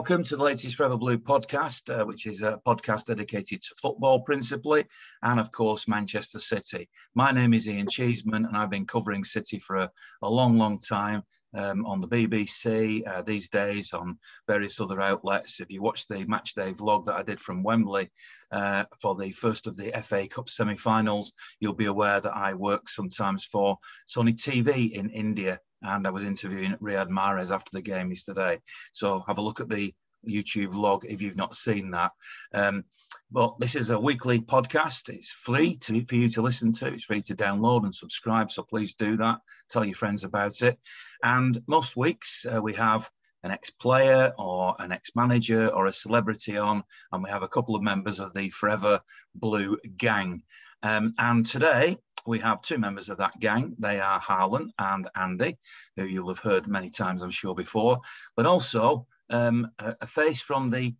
Welcome to the latest Forever Blue podcast, uh, which is a podcast dedicated to football principally and, of course, Manchester City. My name is Ian Cheeseman and I've been covering City for a, a long, long time um, on the BBC, uh, these days on various other outlets. If you watch the match day vlog that I did from Wembley uh, for the first of the FA Cup semi finals, you'll be aware that I work sometimes for Sony TV in India and I was interviewing Riyad Mahrez after the game yesterday. So have a look at the YouTube vlog if you've not seen that. Um, but this is a weekly podcast. It's free to, for you to listen to. It's free to download and subscribe. So please do that. Tell your friends about it. And most weeks uh, we have an ex-player or an ex-manager or a celebrity on, and we have a couple of members of the Forever Blue gang. Um, and today we have two members of that gang. They are Harlan and Andy, who you'll have heard many times, I'm sure, before, but also um, a, a, face from the,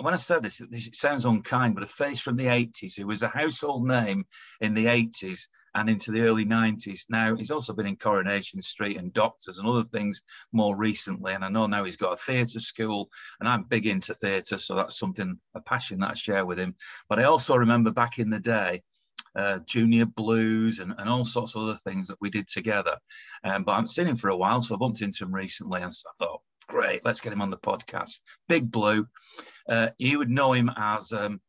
when I said this, this, it sounds unkind, but a face from the 80s who was a household name in the 80s and into the early 90s. Now, he's also been in Coronation Street and Doctors and other things more recently. And I know now he's got a theatre school, and I'm big into theatre, so that's something, a passion that I share with him. But I also remember back in the day, uh, junior blues and, and all sorts of other things that we did together. Um, but I'm seen him for a while, so I bumped into him recently and I thought, great, let's get him on the podcast. Big Blue. Uh, you would know him as um,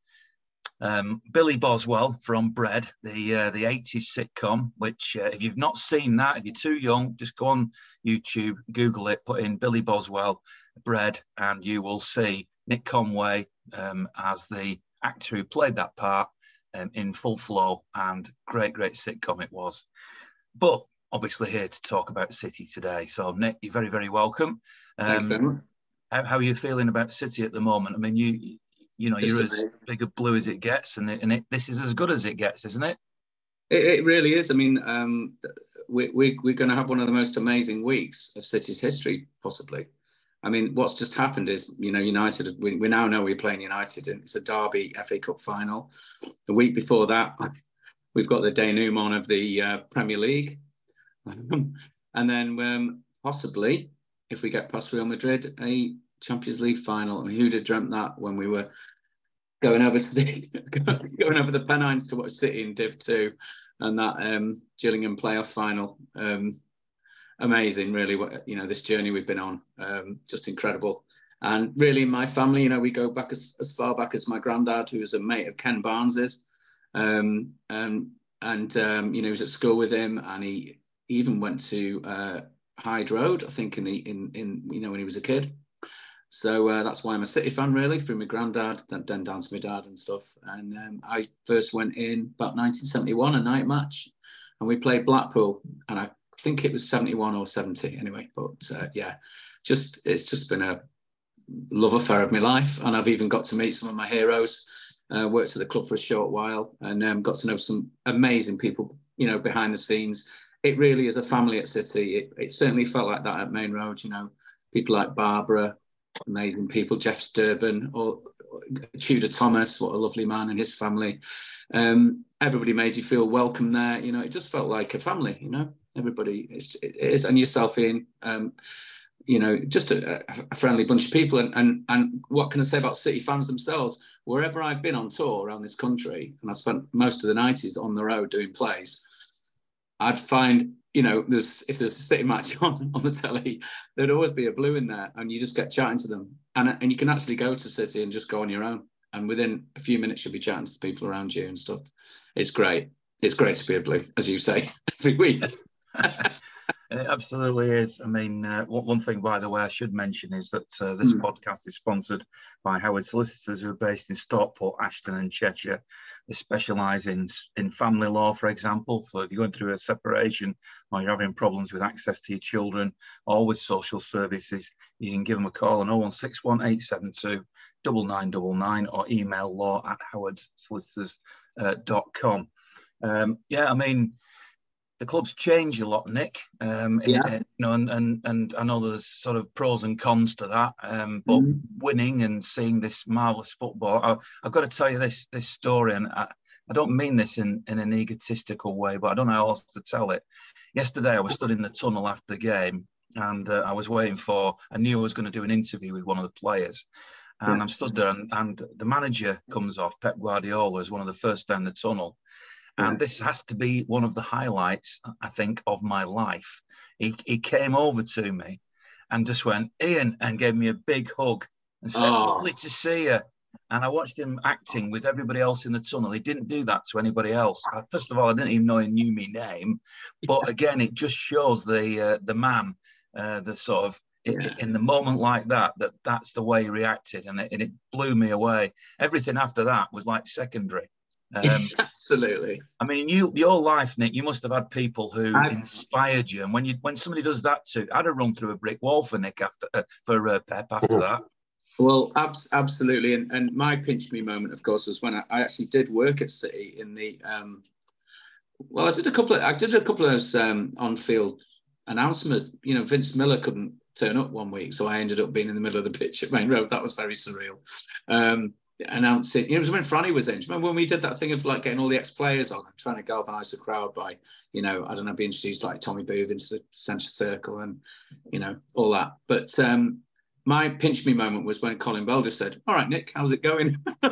um, Billy Boswell from Bread, the uh, the 80s sitcom, which uh, if you've not seen that, if you're too young, just go on YouTube, Google it, put in Billy Boswell, Bread, and you will see Nick Conway um, as the actor who played that part um, in full flow and great, great sitcom it was. But obviously here to talk about City today. So Nick, you're very, very welcome. Um, how, how, are you feeling about City at the moment? I mean, you you know, you're as big a blue as it gets, and it, and it, this is as good as it gets, isn't it? It, it really is. I mean, um, we, we, we're going to have one of the most amazing weeks of City's history, possibly. I mean, what's just happened is, you know, United, we, we now know we're playing United and it's a Derby FA Cup final. The week before that, we've got the denouement of the uh, Premier League. and then um, possibly, if we get past Real Madrid, a Champions League final. I mean, who'd have dreamt that when we were going over to the going over the Pennines to watch City in Div 2 and that um, Gillingham playoff final. Um, amazing, really. What you know, this journey we've been on, um, just incredible. And really, my family, you know, we go back as, as far back as my granddad, who was a mate of Ken Barnes's, um, and and um, you know, he was at school with him, and he even went to uh, Hyde Road, I think, in the in in you know when he was a kid. So uh, that's why I'm a City fan, really, through my granddad, then, down to my dad and stuff. And um, I first went in about 1971, a night match, and we played Blackpool, and I think it was 71 or 70 anyway. But uh, yeah, just it's just been a love affair of my life. And I've even got to meet some of my heroes. Uh, worked at the club for a short while and um, got to know some amazing people, you know, behind the scenes. It really is a family at City. It, it certainly felt like that at Maine Road, you know, people like Barbara, amazing people, Geoff Durbin, or, or Tudor Thomas, what a lovely man and his family. Um, everybody made you feel welcome there. You know, it just felt like a family, you know everybody is, is and yourself in um, you know just a, a, friendly bunch of people and, and and what can i say about city fans themselves wherever i've been on tour around this country and i spent most of the 90s on the road doing plays i'd find you know there's if there's a city match on on the telly there'd always be a blue in there and you just get chatting to them. And and you can actually go to city and just go on your own. And within a few minutes you'll be chatting to people around you and stuff. It's great. It's great to be a blue as you say every week it absolutely is. I mean, uh, one thing, by the way, I should mention is that uh, this mm. podcast is sponsored by Howards Solicitors, who are based in Stockport, Ashton, and Cheshire. They specialise in in family law, for example. So if you're going through a separation or you're having problems with access to your children or with social services, you can give them a call on 0161 872 9999 or email law at howardsolicitors.com. Uh, um, yeah, I mean, the club's changed a lot, Nick. Um, yeah. In, you know, and, and and I know there's sort of pros and cons to that. Um, but mm. winning and seeing this marvelous football, I, have got to tell you this this story, and I, I don't mean this in, in an egotistical way, but I don't know how else to tell it. Yesterday, I was stood in the tunnel after the game, and uh, I was waiting for. I knew I was going to do an interview with one of the players, and yeah. I'm stood there, and, and the manager comes off. Pep Guardiola is one of the first down the tunnel, and this has to be one of the highlights, I think, of my life. He, he came over to me and just went, Ian, and gave me a big hug and said, oh. Lovely to see you. And I watched him acting with everybody else in the tunnel. He didn't do that to anybody else. First of all, I didn't even know he knew me name. But again, it just shows the uh, the man, uh, the sort of yeah. in the moment like that, that that's the way he reacted, and it, and it blew me away. Everything after that was like secondary. Um, Absolutely. I mean, you your life, Nick. You must have had people who I've, inspired you, and when you when somebody does that too, I'd have run through a brick wall for Nick after uh, for uh, Pep after that. Well, abs- absolutely, and and my pinch me moment, of course, was when I, I actually did work at City in the. Um, well, I did a couple of I did a couple of um, on field announcements. You know, Vince Miller couldn't turn up one week, so I ended up being in the middle of the pitch at Maine Road. That was very surreal. Um, announcing. You know, it was when Franny was in. remember when we did that thing of like getting all the ex-players on and trying to galvanise the crowd by, you know, I don't know, being introduced like Tommy Booth into the centre circle and, you know, all that. But um, my pinch me moment was when Colin just said, "All right, Nick, how's it going?"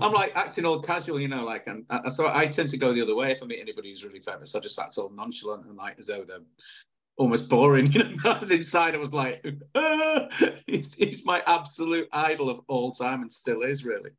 I'm like acting all casual, you know, like, and so I tend to go the other way if I meet anybody who's really famous. I just act all nonchalant and like as though they're almost boring. You know, I was inside, I was like, ah! he's, he's, my absolute idol of all time and still is really.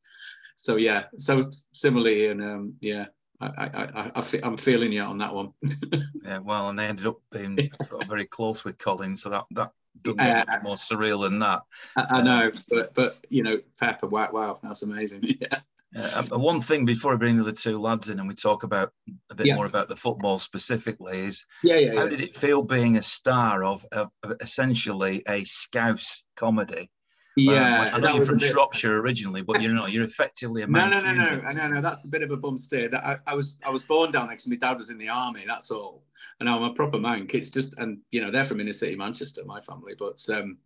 So yeah, so similarly, and um, yeah, I, I, I, I am feeling you on that one. yeah, well, and they ended up being sort of very close with Colin, so that that doesn't uh, much more surreal than that. I, I know, um, but but you know, Pepper, wow, wow, that's amazing. Yeah. Uh, one thing before I bring the two lads in and we talk about a bit yeah. more about the football specifically is yeah, yeah, how yeah. did it feel being a star of, of, of essentially a Scouse comedy? Yeah, um, I know you're from bit... Shropshire originally, but you know you're effectively a man. No, no, no, no, no, no. That's a bit of a bum steer. That I, I was I was born down there because my dad was in the army. That's all. And I'm a proper man. It's just and you know they're from inner city Manchester, my family, but um,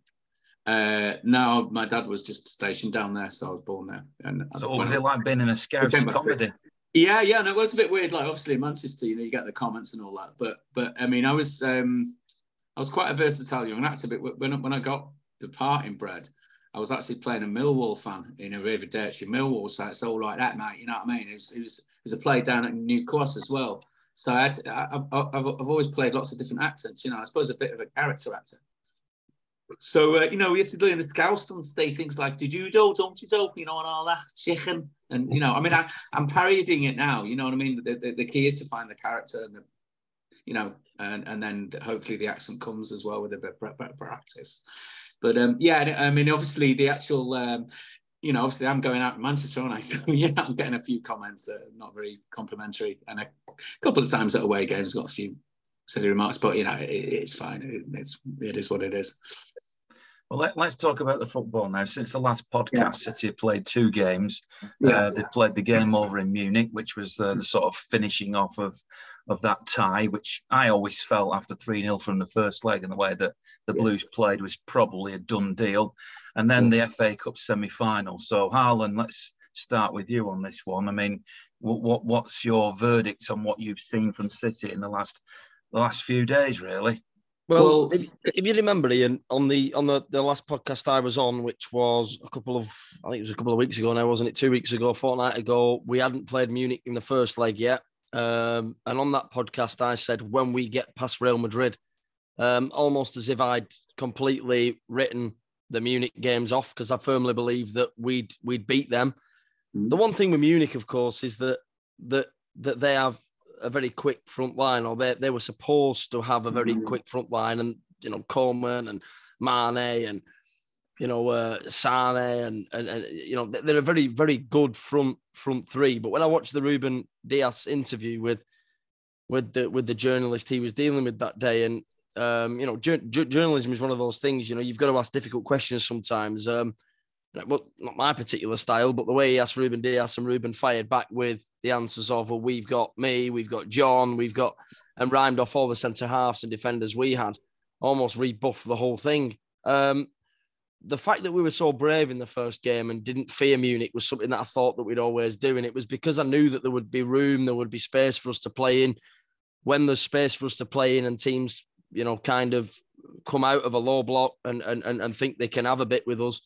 uh, no, my dad was just stationed down there, so I was born there. And so, what was it like being in a Scouse comedy? Yeah, yeah, and it was a bit weird. Like, obviously, in Manchester, you know, you get the comments and all that. But, but I mean, I was, um, I was quite a versatile young actor. But when when I got the part in Bread, I was actually playing a Millwall fan in a River Derby Millwall. So all like that, mate. You know what I mean? It was, it was, it was a play down at New Cross as well. So I had to, I, have I've always played lots of different accents. You know, I suppose a bit of a character actor. So uh, you know, we used to do in the scouts and say things like "Did you do? Don't you do?" You know, and all that chicken. And you know, I mean, I, I'm parodying it now. You know what I mean? The, the, the key is to find the character and the, you know, and and then hopefully the accent comes as well with a bit of practice. But um, yeah, I mean, obviously the actual, um, you know, obviously I'm going out in Manchester, and I, yeah, I'm getting a few comments that are not very complimentary, and a couple of times at away games got a few silly remarks, but you know, it, it's fine. It, it's it is what it is. Well, let, us talk about the football now. Since the last podcast, yeah. City played two games. Yeah. Uh, they played the game over in Munich, which was uh, the sort of finishing off of of that tie, which I always felt after 3 0 from the first leg and the way that the yeah. Blues played was probably a done deal. And then the FA Cup semi final. So, Harlan, let's start with you on this one. I mean, what, what what's your verdict on what you've seen from City in the last the last few days, really? Well, well if, if, you remember, Ian, on the on the, the last podcast I was on, which was a couple of I think it was a couple of weeks ago now, wasn't it? Two weeks ago, fortnight ago, we hadn't played Munich in the first leg yet. Um, and on that podcast, I said when we get past Real Madrid, um, almost as if I'd completely written the Munich games off because I firmly believe that we'd we'd beat them. Mm-hmm. The one thing with Munich, of course, is that that that they have a very quick front line, or they, they were supposed to have a very mm-hmm. quick front line, and you know Coman and Mane and you know uh, Sane and, and, and you know they're a very very good front front three. But when I watched the Ruben Dias interview with with the with the journalist he was dealing with that day, and um, you know journalism is one of those things. You know you've got to ask difficult questions sometimes. Um, well, not my particular style, but the way he asked Ruben Dias and Ruben fired back with the answers of, well, we've got me, we've got John, we've got, and rhymed off all the centre halves and defenders we had, almost rebuffed the whole thing. Um, the fact that we were so brave in the first game and didn't fear Munich was something that I thought that we'd always do. And it was because I knew that there would be room, there would be space for us to play in. When there's space for us to play in and teams you know, kind of come out of a low block and and and, and think they can have a bit with us.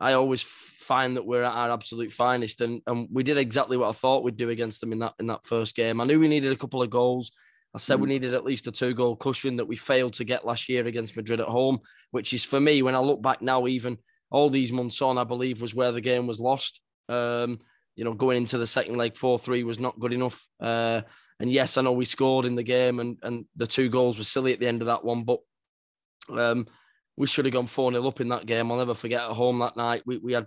I always find that we're at our absolute finest, and and we did exactly what I thought we'd do against them in that in that first game. I knew we needed a couple of goals. I said mm. we needed at least a two goal cushion that we failed to get last year against Madrid at home, which is for me when I look back now, even all these months on, I believe was where the game was lost. Um, you know, going into the second leg, four three was not good enough. Uh, and yes, I know we scored in the game, and and the two goals were silly at the end of that one, but um, we should have gone 4 0 up in that game. I'll never forget at home that night. We, we had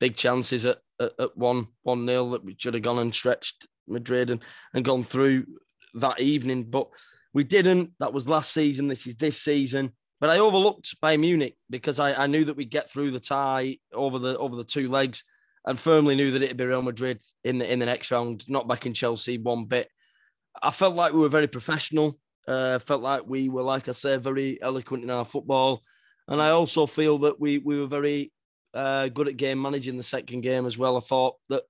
big chances at, at, at 1 1 0 that we should have gone and stretched Madrid and, and gone through that evening, but we didn't. That was last season. This is this season. But I overlooked Bayern Munich because I, I knew that we'd get through the tie over the over the two legs and firmly knew that it'd be Real Madrid in the in the next round, not back in Chelsea one bit. I felt like we were very professional. Uh, felt like we were, like I said, very eloquent in our football, and I also feel that we we were very uh, good at game managing the second game as well. I thought that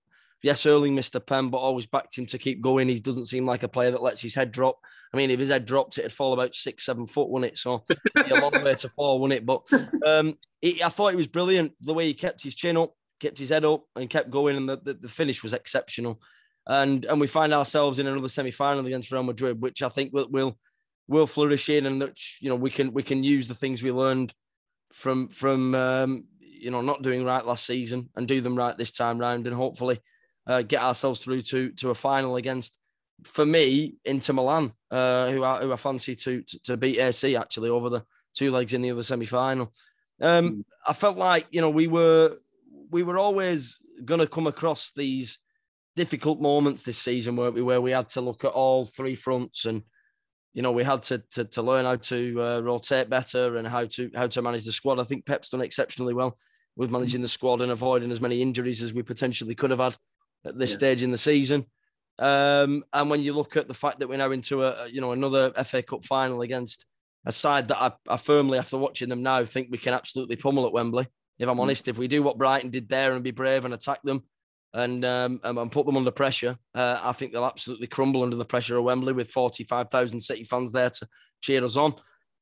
yes, Erling missed a pen, but always backed him to keep going. He doesn't seem like a player that lets his head drop. I mean, if his head dropped, it'd fall about six, seven foot, wouldn't it? So a long way to fall, wouldn't it? But um, he, I thought it was brilliant the way he kept his chin up, kept his head up, and kept going, and the, the, the finish was exceptional. And and we find ourselves in another semi final against Real Madrid, which I think will will will flourish in, and that you know we can we can use the things we learned from from um, you know not doing right last season and do them right this time round, and hopefully uh, get ourselves through to to a final against, for me, Inter Milan, uh, who I who I fancy to, to, to beat AC actually over the two legs in the other semi final. Um, hmm. I felt like you know we were we were always going to come across these difficult moments this season, weren't we? Where we had to look at all three fronts and you know, we had to to, to learn how to uh, rotate better and how to how to manage the squad. I think Pep's done exceptionally well with managing the squad and avoiding as many injuries as we potentially could have had at this yeah. stage in the season. Um, and when you look at the fact that we're now into a you know another FA Cup final against a side that I, I firmly, after watching them now, think we can absolutely pummel at Wembley. If I'm mm. honest, if we do what Brighton did there and be brave and attack them, and um, and put them under pressure. Uh, I think they'll absolutely crumble under the pressure of Wembley with 45,000 City fans there to cheer us on.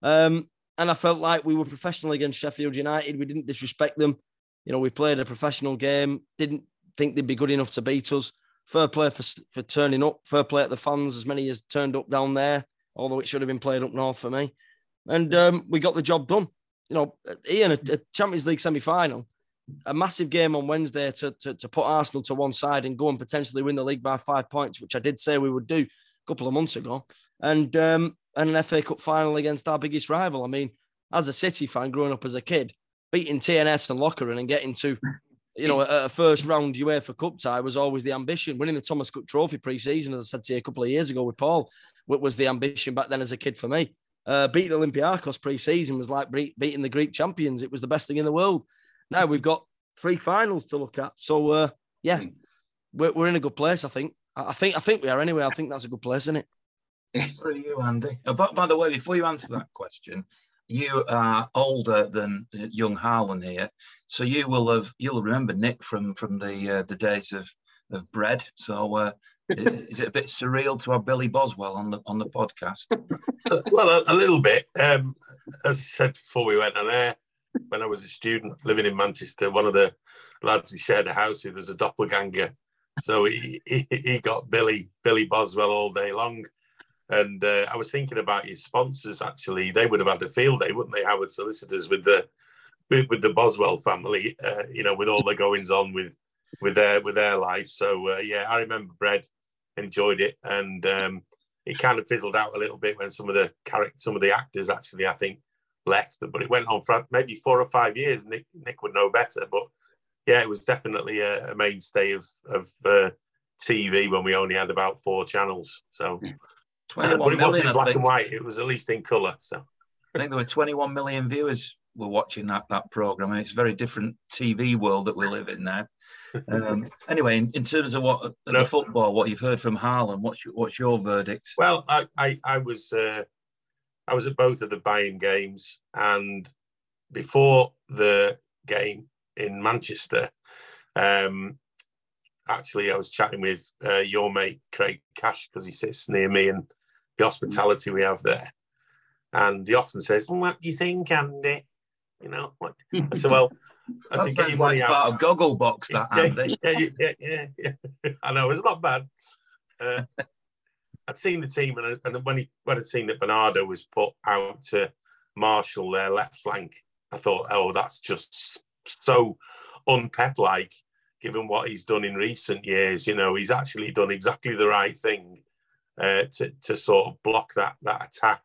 Um, and I felt like we were professional against Sheffield United. We didn't disrespect them. You know, we played a professional game. Didn't think they'd be good enough to beat us. Fair play for for turning up. Fair play at the fans, as many as turned up down there. Although it should have been played up north for me. And um, we got the job done. You know, Ian, a, a Champions League semi final a massive game on Wednesday to, to, to put Arsenal to one side and go and potentially win the league by five points, which I did say we would do a couple of months ago, and um, and an FA Cup final against our biggest rival. I mean, as a City fan growing up as a kid, beating TNS and Lokeren and getting to, you know, a, a first round UEFA Cup tie was always the ambition. Winning the Thomas Cook Trophy pre-season, as I said to you a couple of years ago with Paul, was the ambition back then as a kid for me. Uh, beating Olympiacos pre-season was like beating the Greek champions. It was the best thing in the world now we've got three finals to look at. So uh, yeah, we're, we're in a good place. I think. I think I think we are anyway. I think that's a good place, isn't it? For you, Andy. Uh, but by the way, before you answer that question, you are older than young Harlan here, so you will have you'll remember Nick from from the uh, the days of of bread. So uh, is it a bit surreal to have Billy Boswell on the on the podcast? well, a, a little bit. Um, as I said before we went on air, when I was a student living in Manchester, one of the lads we shared a house with was a doppelganger. So he, he, he got Billy Billy Boswell all day long. And uh, I was thinking about your sponsors. Actually, they would have had a field day, wouldn't they? Howards Solicitors with the with, with the Boswell family. Uh, you know, with all the goings on with with their with their life. So uh, yeah, I remember Bread, enjoyed it, and um, it kind of fizzled out a little bit when some of the character, some of the actors actually, I think, left, but it went on for maybe four or five years. Nick Nick would know better, but yeah, it was definitely a, a mainstay of of uh, TV when we only had about four channels. So, uh, but it wasn't in black and white; it was at least in colour. So, I think there were 21 million viewers were watching that that program, and it's a very different TV world that we live in now. Um, anyway, in, in, terms of what no. the football, what you've heard from Harlan, what's your, what's your verdict? Well, I I, I was. Uh, I was at both of the Bayern games, and before the game in Manchester, um, actually, I was chatting with uh, your mate Craig Cash because he sits near me and the hospitality we have there. And he often says, "What do you think, Andy?" You know, what? I said, "Well." I think your money like out. Part of box, that Andy. yeah, yeah, yeah, yeah, I know it's not bad. Uh, I'd seen the team, and, and when he when I'd seen that Bernardo was put out to Marshall their left flank, I thought, oh, that's just so unpep like, given what he's done in recent years. You know, he's actually done exactly the right thing uh, to to sort of block that that attack.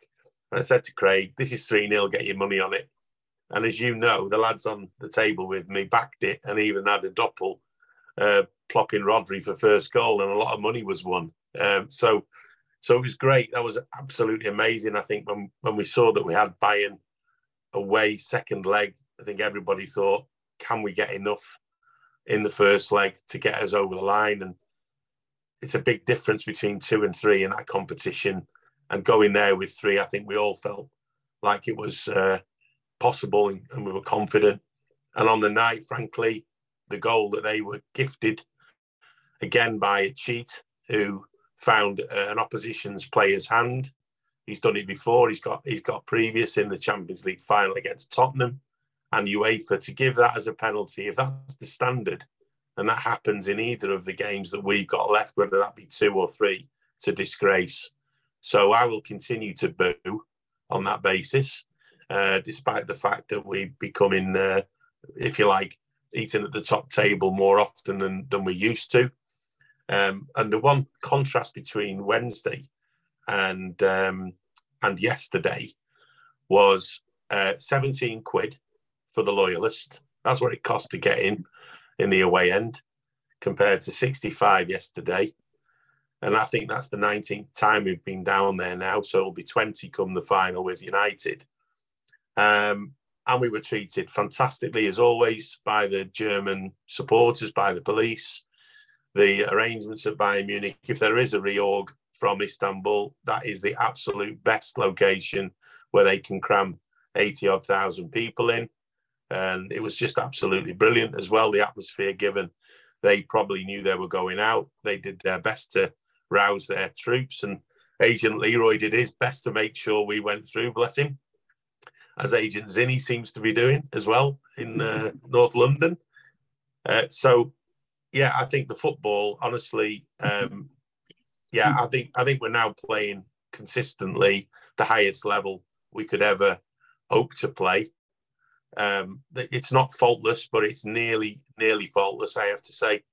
And I said to Craig, "This is three 0 Get your money on it." And as you know, the lads on the table with me backed it and even had a doppel, uh, plopping Rodri for first goal, and a lot of money was won. Um, so so it was great. That was absolutely amazing. I think when when we saw that we had Bayern away second leg, I think everybody thought, can we get enough in the first leg to get us over the line? And it's a big difference between two and three in that competition. And going there with three, I think we all felt like it was uh, possible and, and we were confident. And on the night, frankly, the goal that they were gifted again by a cheat who found uh, an opposition's player's hand. He's done it before. He's got he's got previous in the Champions League final against Tottenham and UEFA to give that as a penalty. If that's the standard, and that happens in either of the games that we've got left, whether that be two or three, to disgrace. So I will continue to boo on that basis, uh, despite the fact that we're becoming, uh, if you like, eating at the top table more often than, than we used to. Um, and the one contrast between Wednesday and um, and yesterday was uh, 17 quid for the loyalist. That's what it cost to get in in the away end, compared to 65 yesterday. And I think that's the 19th time we've been down there now. So it'll be 20 come the final with United. Um, and we were treated fantastically, as always, by the German supporters, by the police the arrangements at Bayern Munich, if there is a reorg from Istanbul, that is the absolute best location where they can cram 80 odd thousand people in. And it was just absolutely brilliant as well. The atmosphere given, they probably knew they were going out. They did their best to rouse their troops, and Agent Leroy did his best to make sure we went through, bless him, as Agent Zinni seems to be doing as well in uh, North London. Uh, so yeah, I think the football, honestly, um, yeah, I think I think we're now playing consistently the highest level we could ever hope to play. Um, it's not faultless, but it's nearly nearly faultless. I have to say,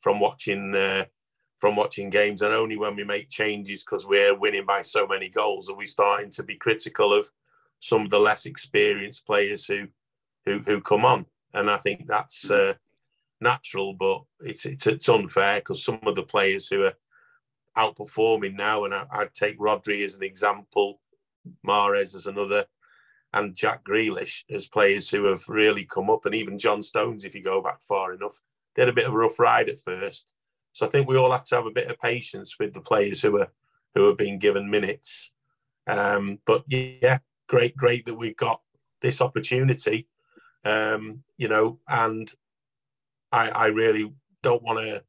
from watching uh, from watching games, and only when we make changes because we're winning by so many goals are we starting to be critical of some of the less experienced players who who who come on. And I think that's uh, natural, but it's it's, it's unfair because some of the players who are outperforming now, and I, would take Rodri as an example, Mahrez as another, and Jack Grealish as players who have really come up, and even John Stones, if you go back far enough, they had a bit of a rough ride at first. So I think we all have to have a bit of patience with the players who are who are being given minutes. Um, but yeah, great, great that we've got this opportunity. Um, you know, and I, I really don't want to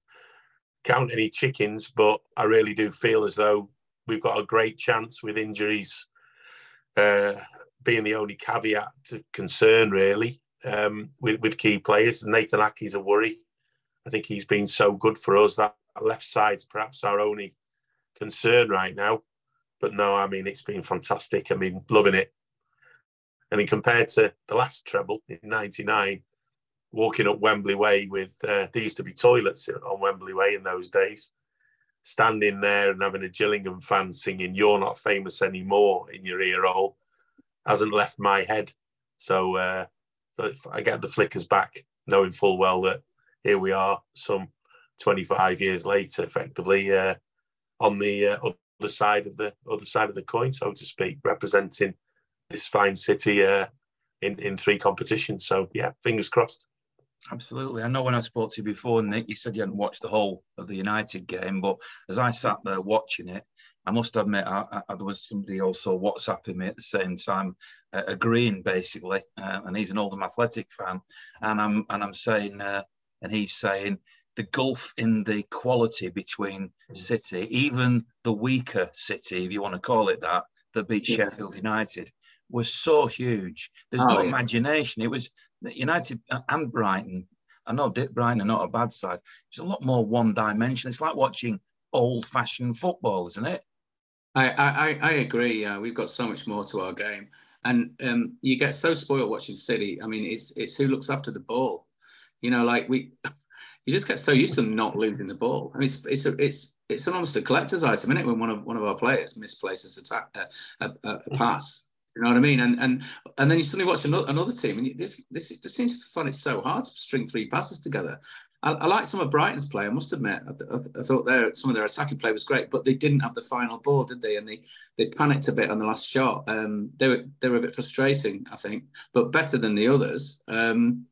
count any chickens, but I really do feel as though we've got a great chance with injuries uh, being the only caveat to concern, really, um, with, with key players. Nathan Aké's a worry. I think he's been so good for us that left side's perhaps our only concern right now. But no, I mean, it's been fantastic. I mean, loving it. And mean, compared to the last treble in 99, walking up Wembley Way with uh, there used to be toilets on Wembley Way in those days. Standing there and having a Gillingham fan singing "You're not famous anymore" in your ear hole hasn't left my head. So uh, I get the flickers back, knowing full well that here we are, some 25 years later, effectively uh, on the uh, other side of the other side of the coin, so to speak, representing this fine city uh, in in three competitions. So yeah, fingers crossed. Absolutely. I know when I spoke to you before, Nick, you said you hadn't watched the whole of the United game, but as I sat there watching it, I must admit, I, I, there was somebody also WhatsApping me at the same time, uh, agreeing basically, uh, and he's an Oldham Athletic fan, and I'm and I'm saying, uh, and he's saying the gulf in the quality between mm. City, even the weaker City, if you want to call it that, that beat Yeah. Sheffield United was so huge. There's Oh, no yeah. imagination. It was United and Brighton. I know Dick Brighton are not a bad side. It's a lot more one dimension. It's like watching old fashioned football, isn't it? I, I, I- agree. Yeah, we've got so much more to our game, and um, you get so spoiled watching City. I mean, it's it's who looks after the ball. You know, like we, you just get so used to not losing the ball. I mean, it's it's a, it's it's almost a collector's item, isn't it? When one of one of our players misplaces attack, a, a, a pass. You know what I mean? And and and then you suddenly watch another, another team, and you, this this just seems to find it so hard to string three passes together. I, I like some of Brighton's play. I must admit, I, I I thought their some of their attacking play was great, but they didn't have the final ball, did they? And they they panicked a bit on the last shot. Um, they were they were a bit frustrating, I think, but better than the others. Um,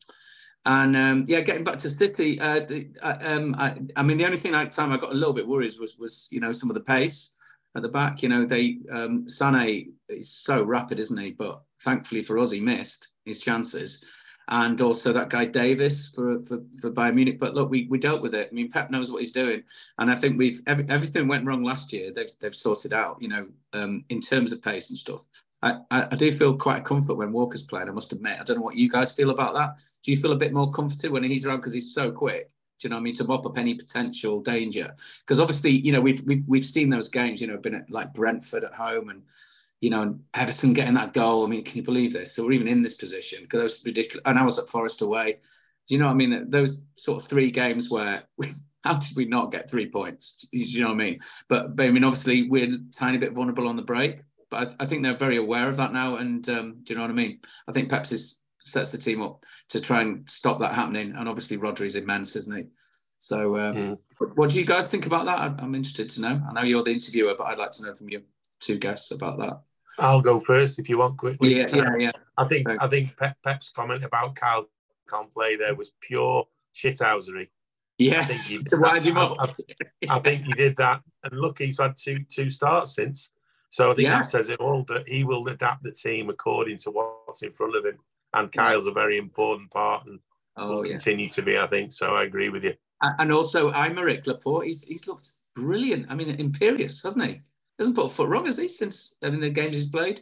and um, yeah, getting back to City, uh, the, uh, um, I, I mean, the only thing the time I got a little bit worried was was you know some of the pace at the back. You know, they um, Sané is so rapid, isn't he? But thankfully for us, he missed his chances. And also that guy Davies for, for, for Bayern Munich. But look, we, we dealt with it. I mean, Pep knows what he's doing. And I think we've every, everything went wrong last year. They've, they've sorted out, you know, um, in terms of pace and stuff. I, I, I do feel quite a comfort when Walker's playing, I must admit. I don't know what you guys feel about that. Do you feel a bit more comforted when he's around because he's so quick? Do you know what I mean? To mop up any potential danger. Because obviously, you know, we've, we've we've seen those games, you know, been at like Brentford at home and you know, Everton getting that goal. I mean, can you believe this? We're even in this position because that was ridiculous. And I was at Forest away. Do you know what I mean? Those sort of three games where we, how did we not get three points? Do you know what I mean? But, but I mean, obviously we're a tiny bit vulnerable on the break. But I, I think they're very aware of that now. And um, do you know what I mean? I think Pepsi is, sets the team up to try and stop that happening. And obviously Rodri's immense, isn't he? So, um, Mm. what, do you guys think about that? I'm, I'm interested to know. I know you're the interviewer, but I'd like to know from you two guests about that. I'll go first if you want quickly. Yeah, yeah, yeah. I think Right. I think Pep, Pep's comment about Kyle can't play there was pure shithousery. I Yeah. think he To wind him I- up. I, I think he did that, and look, he's had two two starts since. So I think Yeah. that says it all. That he will adapt the team according to what's in front of him, and Kyle's a very important part and Oh, will yeah. continue to be. I think so. I agree with you. And also, Aymeric Laporte, he's, he's looked brilliant. I mean, imperious, hasn't he? Hasn't put a foot wrong, has he? Since I mean, the games he's played,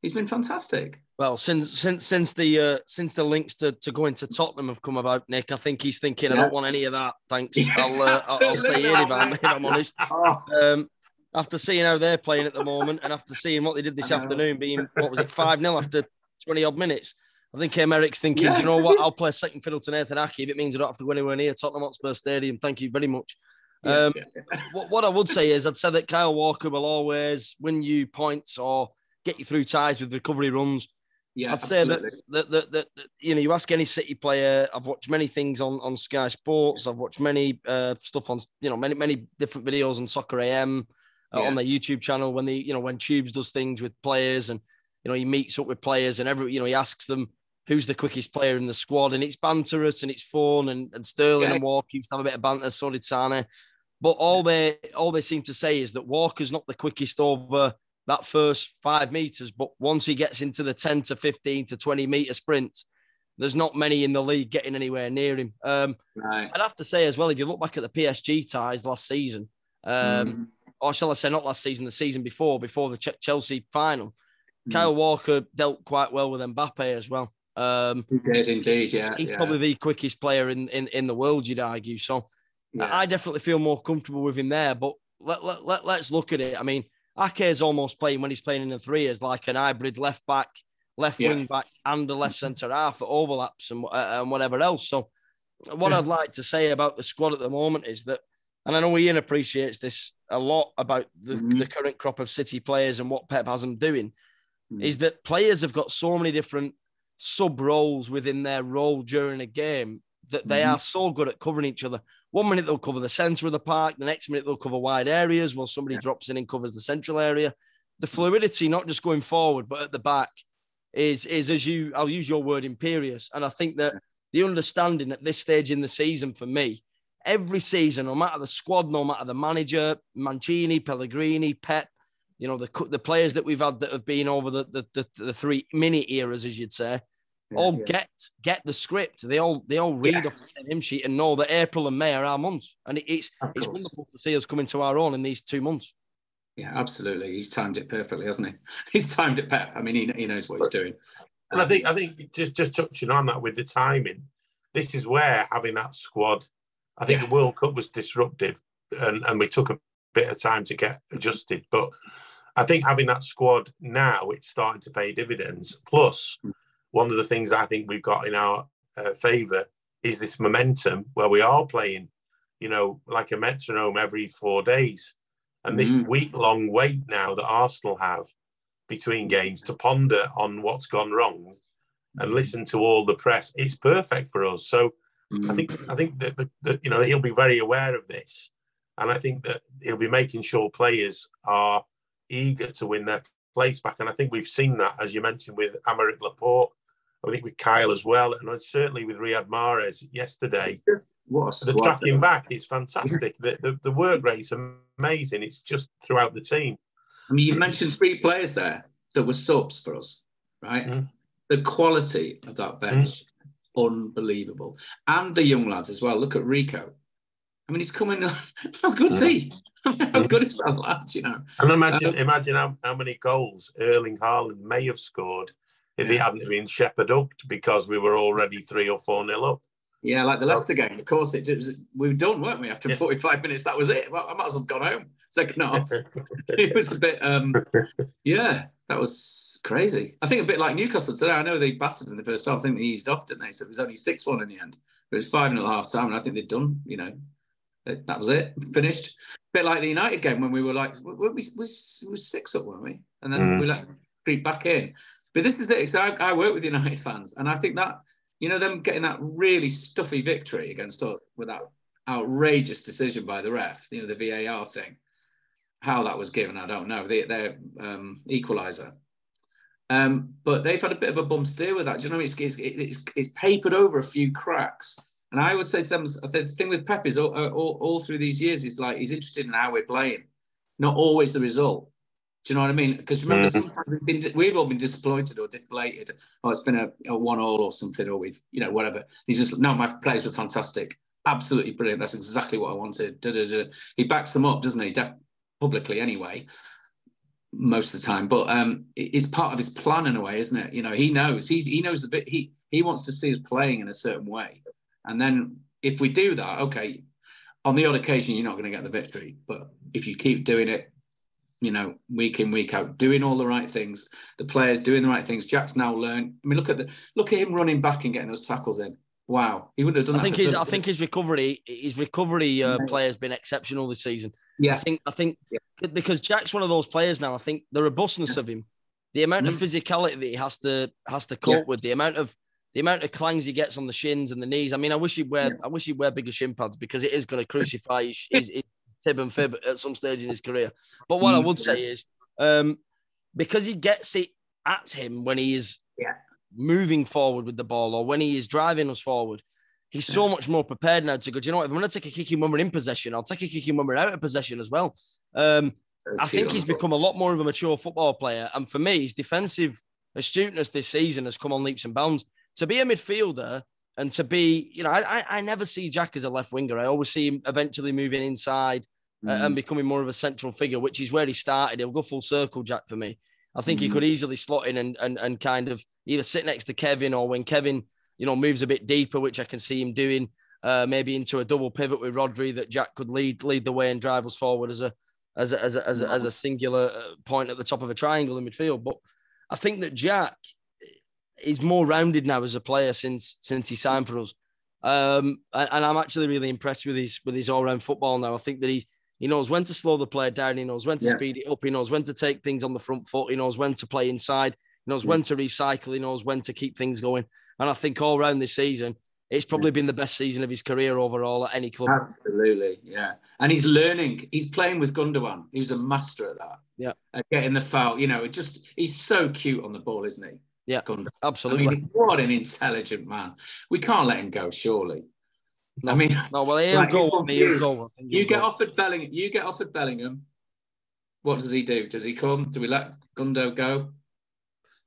he's been fantastic. Well, since since since the uh, since the links to, to going to Tottenham have come about, Nick, I think he's thinking, I don't want any of that. Thanks. Yeah. I'll, uh, I'll I'll stay here if I'm, if I'm honest. Oh, Um, after seeing how they're playing at the moment, and after seeing what they did this afternoon, being what was it five 0 after twenty odd minutes, I think um, Eric's thinking, Yeah. "Do you know what? I'll play second fiddle to Nathan Aké if it means I don't have to go anywhere near Tottenham Hotspur Stadium. Thank you very much." yeah, Um, what, what I would say is, I'd say that Kyle Walker will always win you points or get you through ties with recovery runs. Yeah, I'd say that, that, that, that, you know, you ask any City player, I've watched many things on, on Sky Sports, I've watched many uh, stuff on, you know, many, many different videos on Soccer AM uh, Yeah. on their YouTube channel when they, you know, when Tubes does things with players and, you know, he meets up with players and every, you know, he asks them who's the quickest player in the squad and it's banterous and it's fun and, and Sterling Yeah. and Walker used to have a bit of banter, so did. But all they all they seem to say is that Walker's not the quickest over that first five meters, but once he gets into the 10 to 15 to 20 meter sprint, there's not many in the league getting anywhere near him. Um, Right. I'd have to say as well, if you look back at the PSG ties last season, um, Mm. or shall I say not last season, the season before, before the Ch- Chelsea final. Kyle Walker dealt quite well with Mbappe as well. Um, He did indeed. Yeah. he's yeah, probably the quickest player in, in, in the world, you'd argue. So yeah. I definitely feel more comfortable with him there. But let, let, let, let's look at it. I mean, Ake is almost playing when he's playing in the three as like an hybrid left back, left Yeah. wing back, and a left centre half that overlaps and, uh, and whatever else. So, what. I'd like to say about the squad at the moment is that, and I know Ian appreciates this a lot about the, Mhm. the current crop of City players and what Pep has them doing, Mm. is that players have got so many different sub roles within their role during a game that they Mhm. are so good at covering each other. One minute they'll cover the centre of the park, the next minute they'll cover wide areas while somebody Yeah. drops in and covers the central area. The fluidity, not just going forward, but at the back, is is as you I'll use your word imperious. And I think that the understanding at this stage in the season for me, every season, no matter the squad, no matter the manager, Mancini, Pellegrini, Pep, you know, the the players that we've had that have been over the the, the, the three mini eras, as you'd say, Yeah, all yeah. get get the script. They all they all read Yeah. off the hymn sheet and know that April and May are our months, and it, it's it's wonderful to see us coming to our own in these two months. Yeah, absolutely. He's timed it perfectly, hasn't he? He's timed it Pep. I mean, he, he knows what he's doing. And I think um, I think just just touching on that with the timing, this is where having that squad. I think Yeah. the World Cup was disruptive, and, and we took a bit of time to get adjusted. But I think having that squad now, it's starting to pay dividends. Plus, one of the things I think we've got in our uh, favour is this momentum where we are playing, you know, like a metronome every four days, and this Mhm. week-long wait now that Arsenal have between games to ponder on what's gone wrong and listen to all the press. It's perfect for us. So I think I think that, that, that you know he'll be very aware of this, and I think that he'll be making sure players are eager to win their place back. And I think we've seen that, as you mentioned, with Aymeric Laporte. I think with Kyle as well, and certainly with Riyad Mahrez yesterday. what a The tracking back is fantastic. The, the, the work rate's amazing. It's just throughout the team. I mean, you mentioned three players there that were subs for us, right? Mm. The quality of that bench, unbelievable. And the young lads as well. Look at Rico. I mean, he's coming. How good is he? How good is that lad? You know. And imagine, Um, imagine how, how many goals Erling Haaland may have scored if he hadn't been shepherded up because we were already three or four nil up. Yeah, like the So- Leicester game. Of course, it was. We were done, weren't we? After Yeah. 45 minutes, that was it. Well, I might as well have gone home. Second half. it was a bit. um Yeah, that was crazy. I think a bit like Newcastle today. I know they battered in the first half. I think they eased off, didn't they? So it was only six one in the end. It was five nil half time, and I think they'd done. You know, that, was it. Finished. bit like the United game when we were like, we, we, we, six up, weren't we? And then Mm. we let creep back in. But this is it. So I, I work with United fans, and I think that you know them getting that really stuffy victory against us with that outrageous decision by the ref. You know the VAR thing. How that was given, I don't know. They, their um, equaliser. Um, but they've had a bit of a bum steer with that. Do you know? It's, it's, it's, it's papered over a few cracks. And I always say to them, I said, the thing with Pep is all, all, all through these years, he's like, he's interested in how we're playing, not always the result. Do you know what I mean? Because remember, Mhm. sometimes we've, been, we've all been disappointed or deflated. Oh, it's been a, a one all or something, or we've, you know, whatever. He's just, no, my players were fantastic. Absolutely brilliant. That's exactly what I wanted. Da, da, da. He backs them up, doesn't he? Def- publicly, anyway, most of the time. But um, it's part of his plan in a way, isn't it? You know, he knows. He's, he knows the bit. He, he wants to see us playing in a certain way. And then if we do that, okay, on the odd occasion, you're not going to get the victory. But if you keep doing it, you know, week in, week out, doing all the right things, the players doing the right things. Jack's now learned. I mean, look at the look at him running back and getting those tackles in. Wow, he wouldn't have done I that. think his I think his recovery his recovery uh, Yeah. play has been exceptional this season. Yeah, I think I think Yeah. because Jack's one of those players now. I think the robustness of him, the amount of Mhm. physicality that he has to has to cope Yeah. with, the amount of the amount of clangs he gets on the shins and the knees. I mean, I wish he'd wear Yeah. I wish he'd wear bigger shin pads because it is going to crucify his, his, his tib and fib at some stage in his career. But what I Mm, would say is um, because he gets it at him when he is Yeah. moving forward with the ball or when he is driving us forward. He's so much more prepared now to go. Do you know what? If I'm going to take a kicking when we're in possession, I'll take a kicking when we're out of possession as well. Um, I think he's become a lot more of a mature football player. And for me, his defensive astuteness this season has come on leaps and bounds. To be a midfielder and to be, you know, I, I, I never see Jack as a left winger. I always see him eventually moving inside uh, Mm. and becoming more of a central figure, which is where he started. He'll go full circle, Jack, for me. I think he Mhm. could easily slot in and, and, and kind of either sit next to Kevin or when Kevin, you know, moves a bit deeper, which I can see him doing, uh, maybe into a double pivot with Rodri that Jack could lead lead the way and drive us forward as a as a, as a, as a, as a singular uh, point at the top of a triangle in midfield. But I think that Jack is more rounded now as a player since since he signed for us. Um, and, and I'm actually really impressed with his with his all round football now. I think that he he knows when to slow the player down. He knows when to Yeah. speed it up. He knows when to take things on the front foot. He knows when to play inside. He knows Yeah. when to recycle. He knows when to keep things going. And I think all round this season, it's probably been the best season of his career overall at any club. Absolutely, yeah. And he's learning. He's playing with Gundogan. He was a master at that. Yeah. At getting the foul. You know, it just he's so cute on the ball, isn't he? Yeah. Gundogan. Absolutely. I mean, what an intelligent man. We can't let him go, surely. No. I mean, no, well, he'll Right, go. he's He'll go. You get go. offered Bellingham. You get offered Bellingham. What does he do? Does he come? Do we let Gundo go?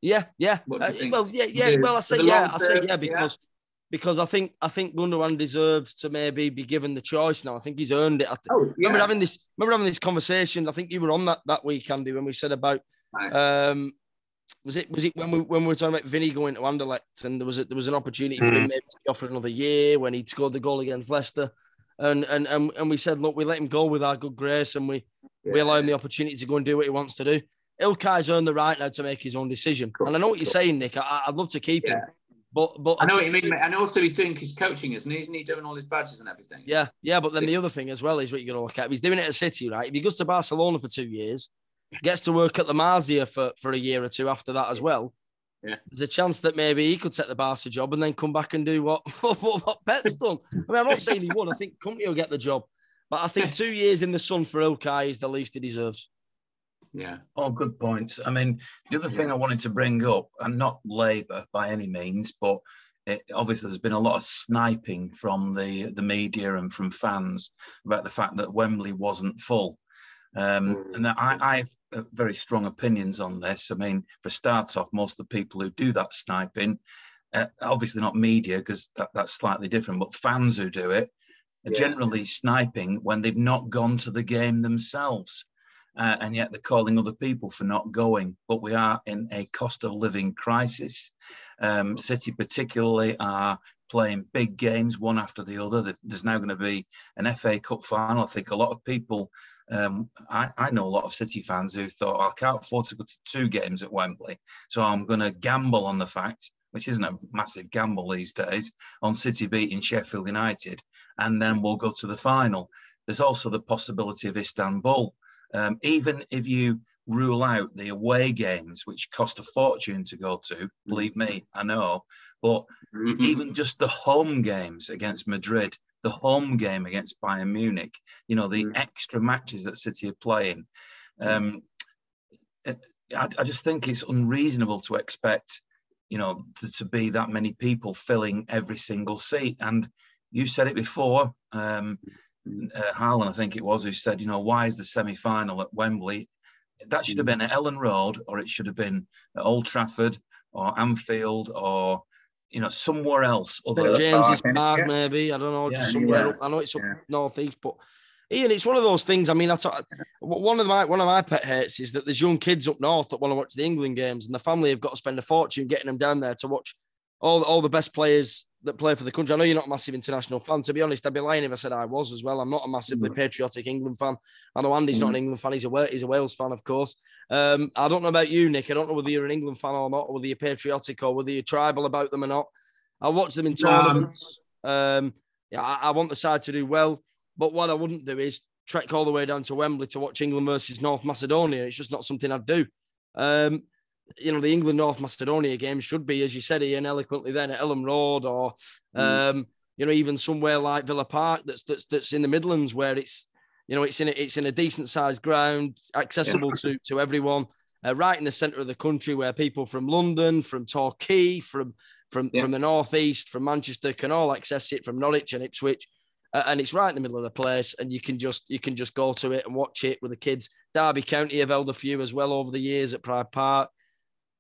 Yeah, yeah. What do you Uh, well, yeah, yeah. Do- Well, I say yeah. I say yeah yeah. because because I think I think Gundogan deserves to maybe be given the choice now. I think he's earned it. I th- Oh, yeah. remember having this remember having this conversation. I think you were on that that week, Andy, when we said about Right. um was it was it when we when we were talking about Vinny going to Anderlecht and there was a, there was an opportunity for him Mm. maybe to be offered another year when he'd scored the goal against Leicester. And, and and and we said, look, we let him go with our good grace and we, we allow him the opportunity to go and do what he wants to do. Ilkay's earned the right now to make his own decision. And I know what you're saying, Nick. I, I'd love to keep him. But but I know what you mean, mate. and also he's doing his coaching, isn't he? Isn't he doing all his badges and everything? Yeah, yeah, but then the other thing as well is what you're going to look at. He's doing it at City, right? If he goes to Barcelona for two years, gets to work at the Masia for, for a year or two after that as well, Yeah. there's a chance that maybe he could take the Barca job and then come back and do what, what, what Pep's done. I mean, I'm not saying he would. I think Kompany will get the job. But I think two years in the sun for Ilkay is the least he deserves. Yeah. Oh, good points. I mean, the other thing I wanted to bring up, and not Labour by any means, but it, obviously there's been a lot of sniping from the the media and from fans about the fact that Wembley wasn't full. Um, Mm. and I, I have uh, very strong opinions on this. I mean, for start off, most of the people who do that sniping, uh, obviously not media because that, that's slightly different, but fans who do it are Yeah. generally sniping when they've not gone to the game themselves uh, and yet they're calling other people for not going. But we are in a cost of living crisis. Um, City, particularly, are playing big games one after the other. There's now going to be an FA Cup final. I think a lot of people, um, I, I know a lot of City fans who thought, I can't afford to go to two games at Wembley, so I'm going to gamble on the fact. Which isn't a massive gamble these days on City beating Sheffield United, and then we'll go to the final. There's also the possibility of Istanbul. Um, even if you rule out the away games, which cost a fortune to go to, believe me, I know, but Mhm. even just the home games against Madrid, the home game against Bayern Munich, you know, the Mm. extra matches that City are playing. Um, I, I just think it's unreasonable to expect, you know, to, to be that many people filling every single seat. And you said it before, um, uh, Harlan, I think it was, who said, you know, why is the semi final at Wembley? That should have been at Elland Road, or it should have been at Old Trafford, or Anfield, or you know, somewhere else. Other St James's Park, Park, yeah. maybe. I don't know, Yeah, just somewhere yeah. up. I know it's up Yeah. northeast, but Ian, it's one of those things. I mean, I thought one of my one of my pet hates is that there's young kids up north that want to watch the England games, and the family have got to spend a fortune getting them down there to watch all all the best players that play for the country. I know you're not a massive international fan. To be honest, I'd be lying if I said I was as well. I'm not a massively patriotic England fan. I know Andy's not an England fan. He's a he's a Wales fan, of course. Um, I don't know about you, Nick. I don't know whether you're an England fan or not, or whether you're patriotic or whether you're tribal about them or not. I watch them in tournaments. Um, yeah, I, I want the side to do well, but what I wouldn't do is trek all the way down to Wembley to watch England versus North Macedonia. It's just not something I'd do. Um, you know, the England North Macedonia game should be, as you said, Ian, eloquently then at Elland Road or um, you know, even somewhere like Villa Park that's that's that's in the Midlands where it's you know it's in a, it's in a decent sized ground, accessible to to everyone, uh, right in the centre of the country where people from London, from Torquay, from from Yeah. from the northeast, from Manchester can all access it from Norwich and Ipswich. Uh, and it's right in the middle of the place, and you can just you can just go to it and watch it with the kids. Derby County have held a few as well over the years at Pride Park,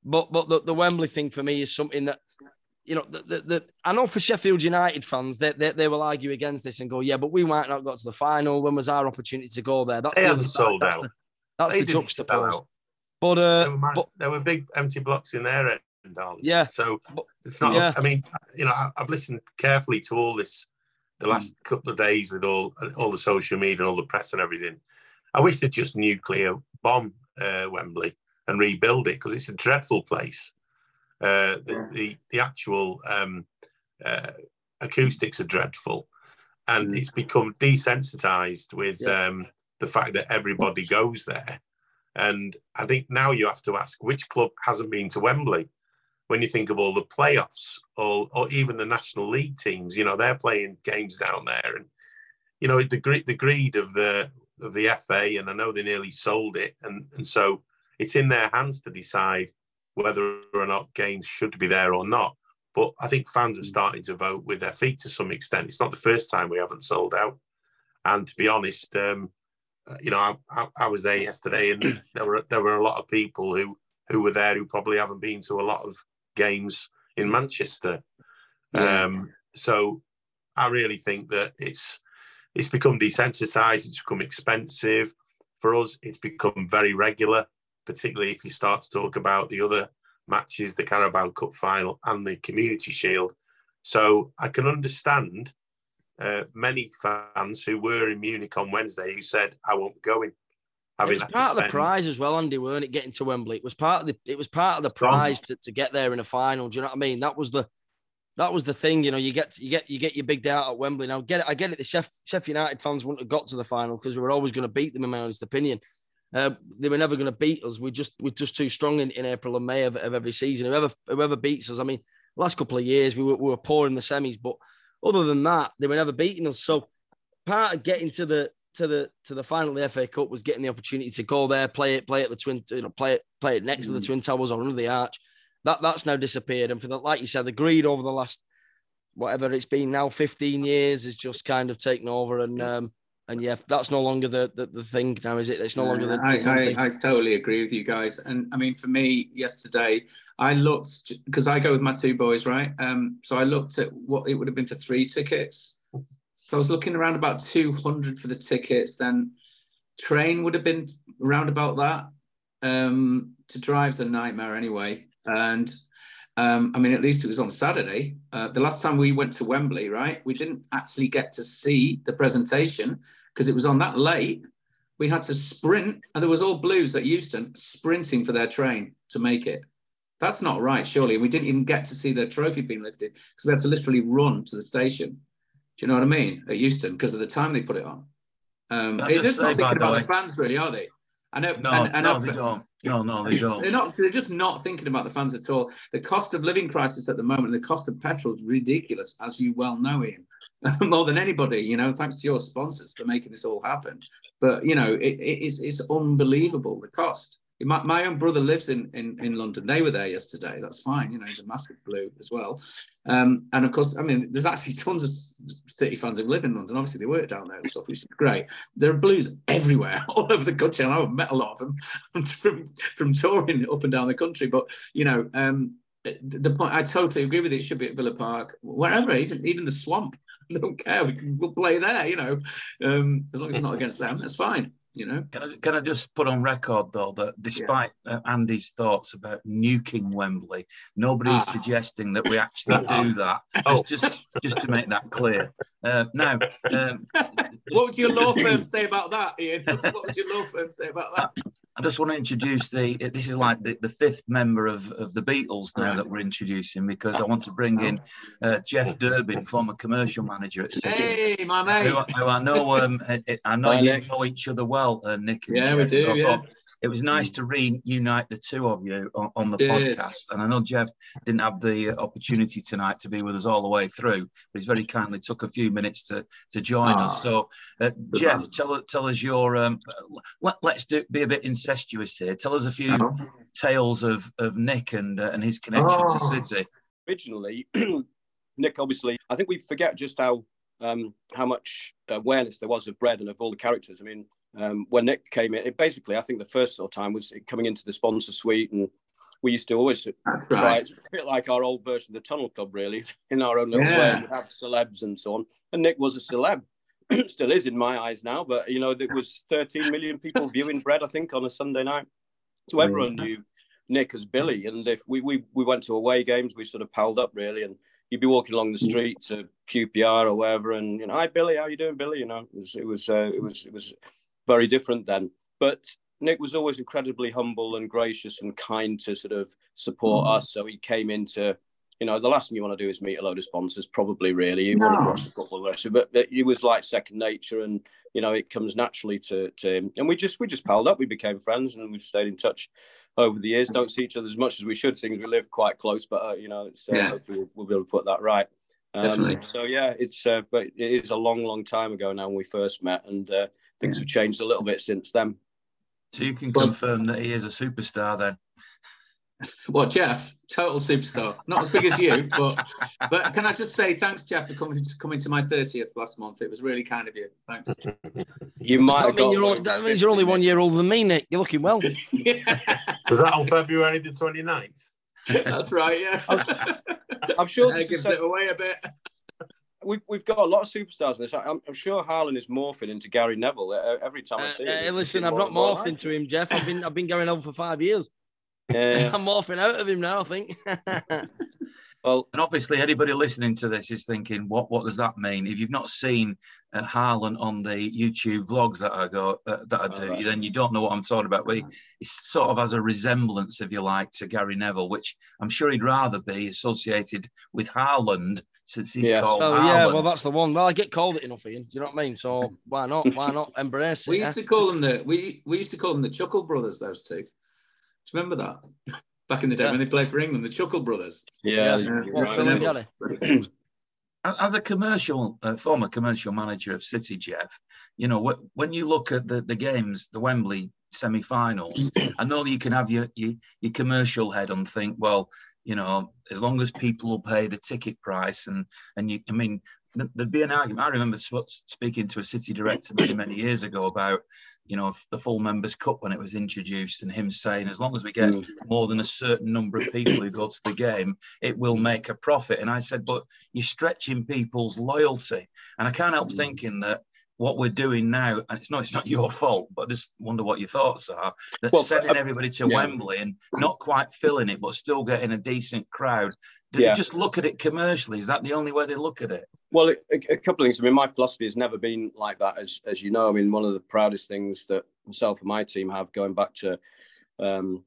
but but the, the Wembley thing for me is something that you know, the, the, the, I know for Sheffield United fans, they, they, they will argue against this and go, yeah, but we might not got to the final. When was our opportunity to go there? That's They the other side. sold That's out. the, that's They the juxtapose. But, uh, there, were, but there were big empty blocks in there, end, darling. Yeah. So But- it's not. yeah. I mean, you know, I, I've listened carefully to all this the last couple of days with all all the social media and all the press and everything. I wish they'd just nuclear bomb uh, Wembley and rebuild it because it's a dreadful place. Uh, the, the the actual um, uh, acoustics are dreadful, and Mm. it's become desensitized with Yeah. um, the fact that everybody goes there. And I think now you have to ask which club hasn't been to Wembley when you think of all the playoffs or, or even the National League teams. You know, they're playing games down there. And, you know, the, gre- the greed of the of the FA, and I know they nearly sold it. And, and so it's in their hands to decide whether or not games should be there or not. But I think fans are starting to vote with their feet to some extent. It's not the first time we haven't sold out. And to be honest, um, uh, you know, I, I, I was there yesterday, and there were there were a lot of people who who were there who probably haven't been to a lot of games in Manchester. Yeah. Um, so I really think that it's it's become desensitized, it's become expensive. For us, it's become very regular, particularly if you start to talk about the other matches, the Carabao Cup final and the Community Shield. So I can understand uh, many fans who were in Munich on Wednesday who said, I won't be going. It was part of the prize as well, Andy, weren't it? Getting to Wembley, it was part of the it was part of the prize to, to get there in a final. Do you know what I mean? That was the that was the thing. You know, you get you get you get your big day out at Wembley. Now, get it. I get it. The Chef Chef United fans wouldn't have got to the final because we were always going to beat them, in my honest opinion. Uh, they were never going to beat us. We just we're just too strong in, in April and May of, of every season. Whoever whoever beats us, I mean, last couple of years we were, we were poor in the semis, but other than that, they were never beating us. So part of getting to the to the to the final of the FA Cup was getting the opportunity to go there, play it, play at the twin, you know, play it, play it next mm. to the mm. Twin Towers or under the arch. That that's now disappeared. And for the like you said, the greed over the last whatever it's been now, 15 years has just kind of taken over. And um and yeah, that's no longer the, the, the thing now, is it? It's no longer the, I, I, I, totally agree with you guys. And I mean, for me, yesterday, I looked because I go with my two boys, right? Um, so I looked at what it would have been for three tickets. So I was looking around about 200 for the tickets. Then train would have been around about that. Um, to drive's a nightmare anyway. And um, I mean, at least it was on Saturday. Uh, the last time we went to Wembley, right? We didn't actually get to see the presentation because it was on that late. We had to sprint, and there was all Blues at Euston sprinting for their train to make it. That's not right, surely. We didn't even get to see the trophy being lifted because we had to literally run to the station. Do you know what I mean? At Euston because of the time they put it on. Um, it is not thinking about the fans, really, are they? I know. No, and, and no, they don't. No, no, they don't. They're not. They're just not thinking about the fans at all. The cost of living crisis at the moment, the cost of petrol is ridiculous, as you well know, Ian. More than anybody, you know. Thanks to your sponsors for making this all happen. But you know, it, it is it's unbelievable the cost. My, my own brother lives in, in, in London. They were there yesterday. That's fine. You know, he's a massive blue as well. Um, and of course, I mean, there's actually tons of City fans who live in London. Obviously, they work down there and stuff, which is great. There are blues everywhere, all over the country. And I've met a lot of them from, from touring up and down the country. But, you know, um, the point, I totally agree with it. It should be at Villa Park, wherever, even, even the swamp. Don't care. We can we'll play there, you know, um, as long as it's not against them, that's fine you know. Can I, can I just put on record though that despite yeah. uh, Andy's thoughts about nuking Wembley, nobody's ah. suggesting that we actually do that. Oh. Just, just, just to make that clear. Uh, now, um, what would your law firm say about that, Ian? What would your law firm say about that? I just want to introduce the. This is like the, the fifth member of, of the Beatles now that we're introducing because I want to bring in uh, Geoff Durbin, former commercial manager at City. Hey, my mate. Who, who I know. Um, I know you know each other well, uh, Nick. yeah, Geoff. we do. So yeah it was nice to reunite the two of you on, on the podcast. And I know Geoff didn't have the opportunity tonight to be with us all the way through, but he's very kindly took a few minutes to to join us. Ah. So, uh, Geoff, tell tell us your um, let, us do be a bit incestuous here. Tell us a few oh. tales of of Nick and uh, and his connection oh. to ah. City. Originally, Nick, obviously, I think we forget just how um, how much awareness there was of Bread and of all the characters. I mean, um, when Nick came in, it basically, I think the first sort of time was coming into the sponsor suite, and we used to always right. try. It's a bit like our old version of the Tunnel Club, really, in our own little yeah. way. We have celebs and so on, and Nick was a celeb. Still is in my eyes now, but you know, there was 13 million people viewing Bread, I think, on a Sunday night. So everyone knew Nick as Billy, and if we we we went to away games, we sort of palled up really, and you'd be walking along the street to QPR or wherever, and you know, hi Billy, how you doing, Billy? You know, it was it was uh, it was it was very different then. But Nick was always incredibly humble and gracious and kind to sort of support mm. us. So he came into, you know, the last thing you want to do is meet a load of sponsors, probably really. You no. want to watch the football the but, he was like second nature and, you know, it comes naturally to, to him. And we just we just palled up. We became friends and we've stayed in touch over the years. Don't see each other as much as we should, since we live quite close, but, uh, you know, it's, uh, yeah. we'll, we'll, be able to put that right. Um, so yeah, it's uh, but it is a long, long time ago now when we first met, and uh, things yeah. have changed a little bit since then. So you can confirm that he is a superstar then. Well, Geoff, total superstar. Not as big as you, but but can I just say thanks, Geoff, for coming to coming to my thirtieth last month. It was really kind of you. Thanks. You might. That, mean only, that means you're only one year older than me, Nick. You're looking well. yeah. Was that on February the 29th? That's right. Yeah. I'm, I'm sure. That gives it away a bit. We've, we've got a lot of superstars in this. I'm, I'm sure Harlan is morphing into Gary Neville uh, every time I Uh, see uh, him. listen, I've not morphed into him, Geoff. I've been I've been going on for five years. Yeah. I'm morphing out of him now. I think. well, And obviously, anybody listening to this is thinking, what what does that mean? If you've not seen uh, Harlan on the YouTube vlogs that I go uh, that I do, Alright. then you don't know what I'm talking about. But he, he sort of has a resemblance, if you like, to Gary Neville, which I'm sure he'd rather be associated with Haaland since he's Yes. called oh yeah, well that's the one. Well, I get called it enough, Ian. Do you know what I mean? So why not? Why not embrace it? We used to call them the we we used to call them the Chuckle Brothers. Those two. Do you remember that? Back in the day Yeah. when they played for England, the Chuckle Brothers. yeah. Yeah. you're right. Phil and Neville. Gary? as a commercial uh, former commercial manager of City, Geoff, you know wh- when you look at the, the games, the Wembley semi-finals, I know you can have your, your your commercial head and think, well, you know, as long as people will pay the ticket price, and and you, I mean, there'd be an argument. I remember speaking to a City director many many years ago about. You know, the full members cup when it was introduced, and him saying, as long as we get Mm. more than a certain number of people who go to the game, it will make a profit. And I said, but you're stretching people's loyalty. And I can't help Mm. thinking that what we're doing now, and it's not it's not your fault, but I just wonder what your thoughts are. That Well, sending uh, everybody to yeah. Wembley and not quite filling it, but still getting a decent crowd. Do Yeah. they just look at it commercially? Is that the only way they look at it? Well, a, a couple of things. I mean, my philosophy has never been like that, as as you know. I mean, one of the proudest things that myself and my team have, going back to um,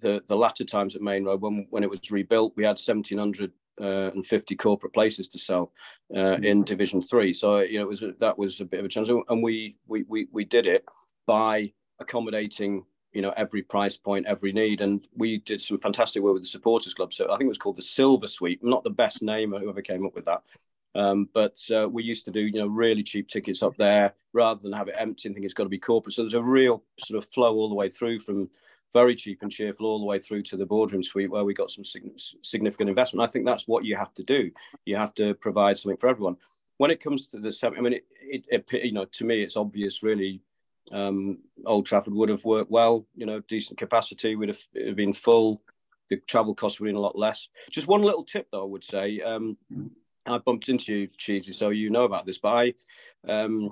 the the latter times at Maine Road, when when it was rebuilt, we had seventeen hundred uh, and fifty corporate places to sell uh, in Division Three. So you know, it was that was a bit of a challenge, and we we we we did it by accommodating you know every price point every need. And we did some fantastic work with the supporters club. So i think it was called the silver suite. Not the best name whoever came up with that. Um, but uh, we used to do you know really cheap tickets up there. Rather than have it empty and think it's got to be corporate. So there's a real sort of flow all the way through from very cheap and cheerful all the way through to the boardroom suite where we got some significant investment i think that's what you have to do you have to provide something for everyone when it comes to the semi i mean it, it, it you know to me it's obvious really um, Old Trafford would have worked well, you know, decent capacity, would have, have been full. The travel costs would have been a lot less. Just one little tip, though, I would say. Um, I bumped into you, Cheesy, so you know about this, but I, um,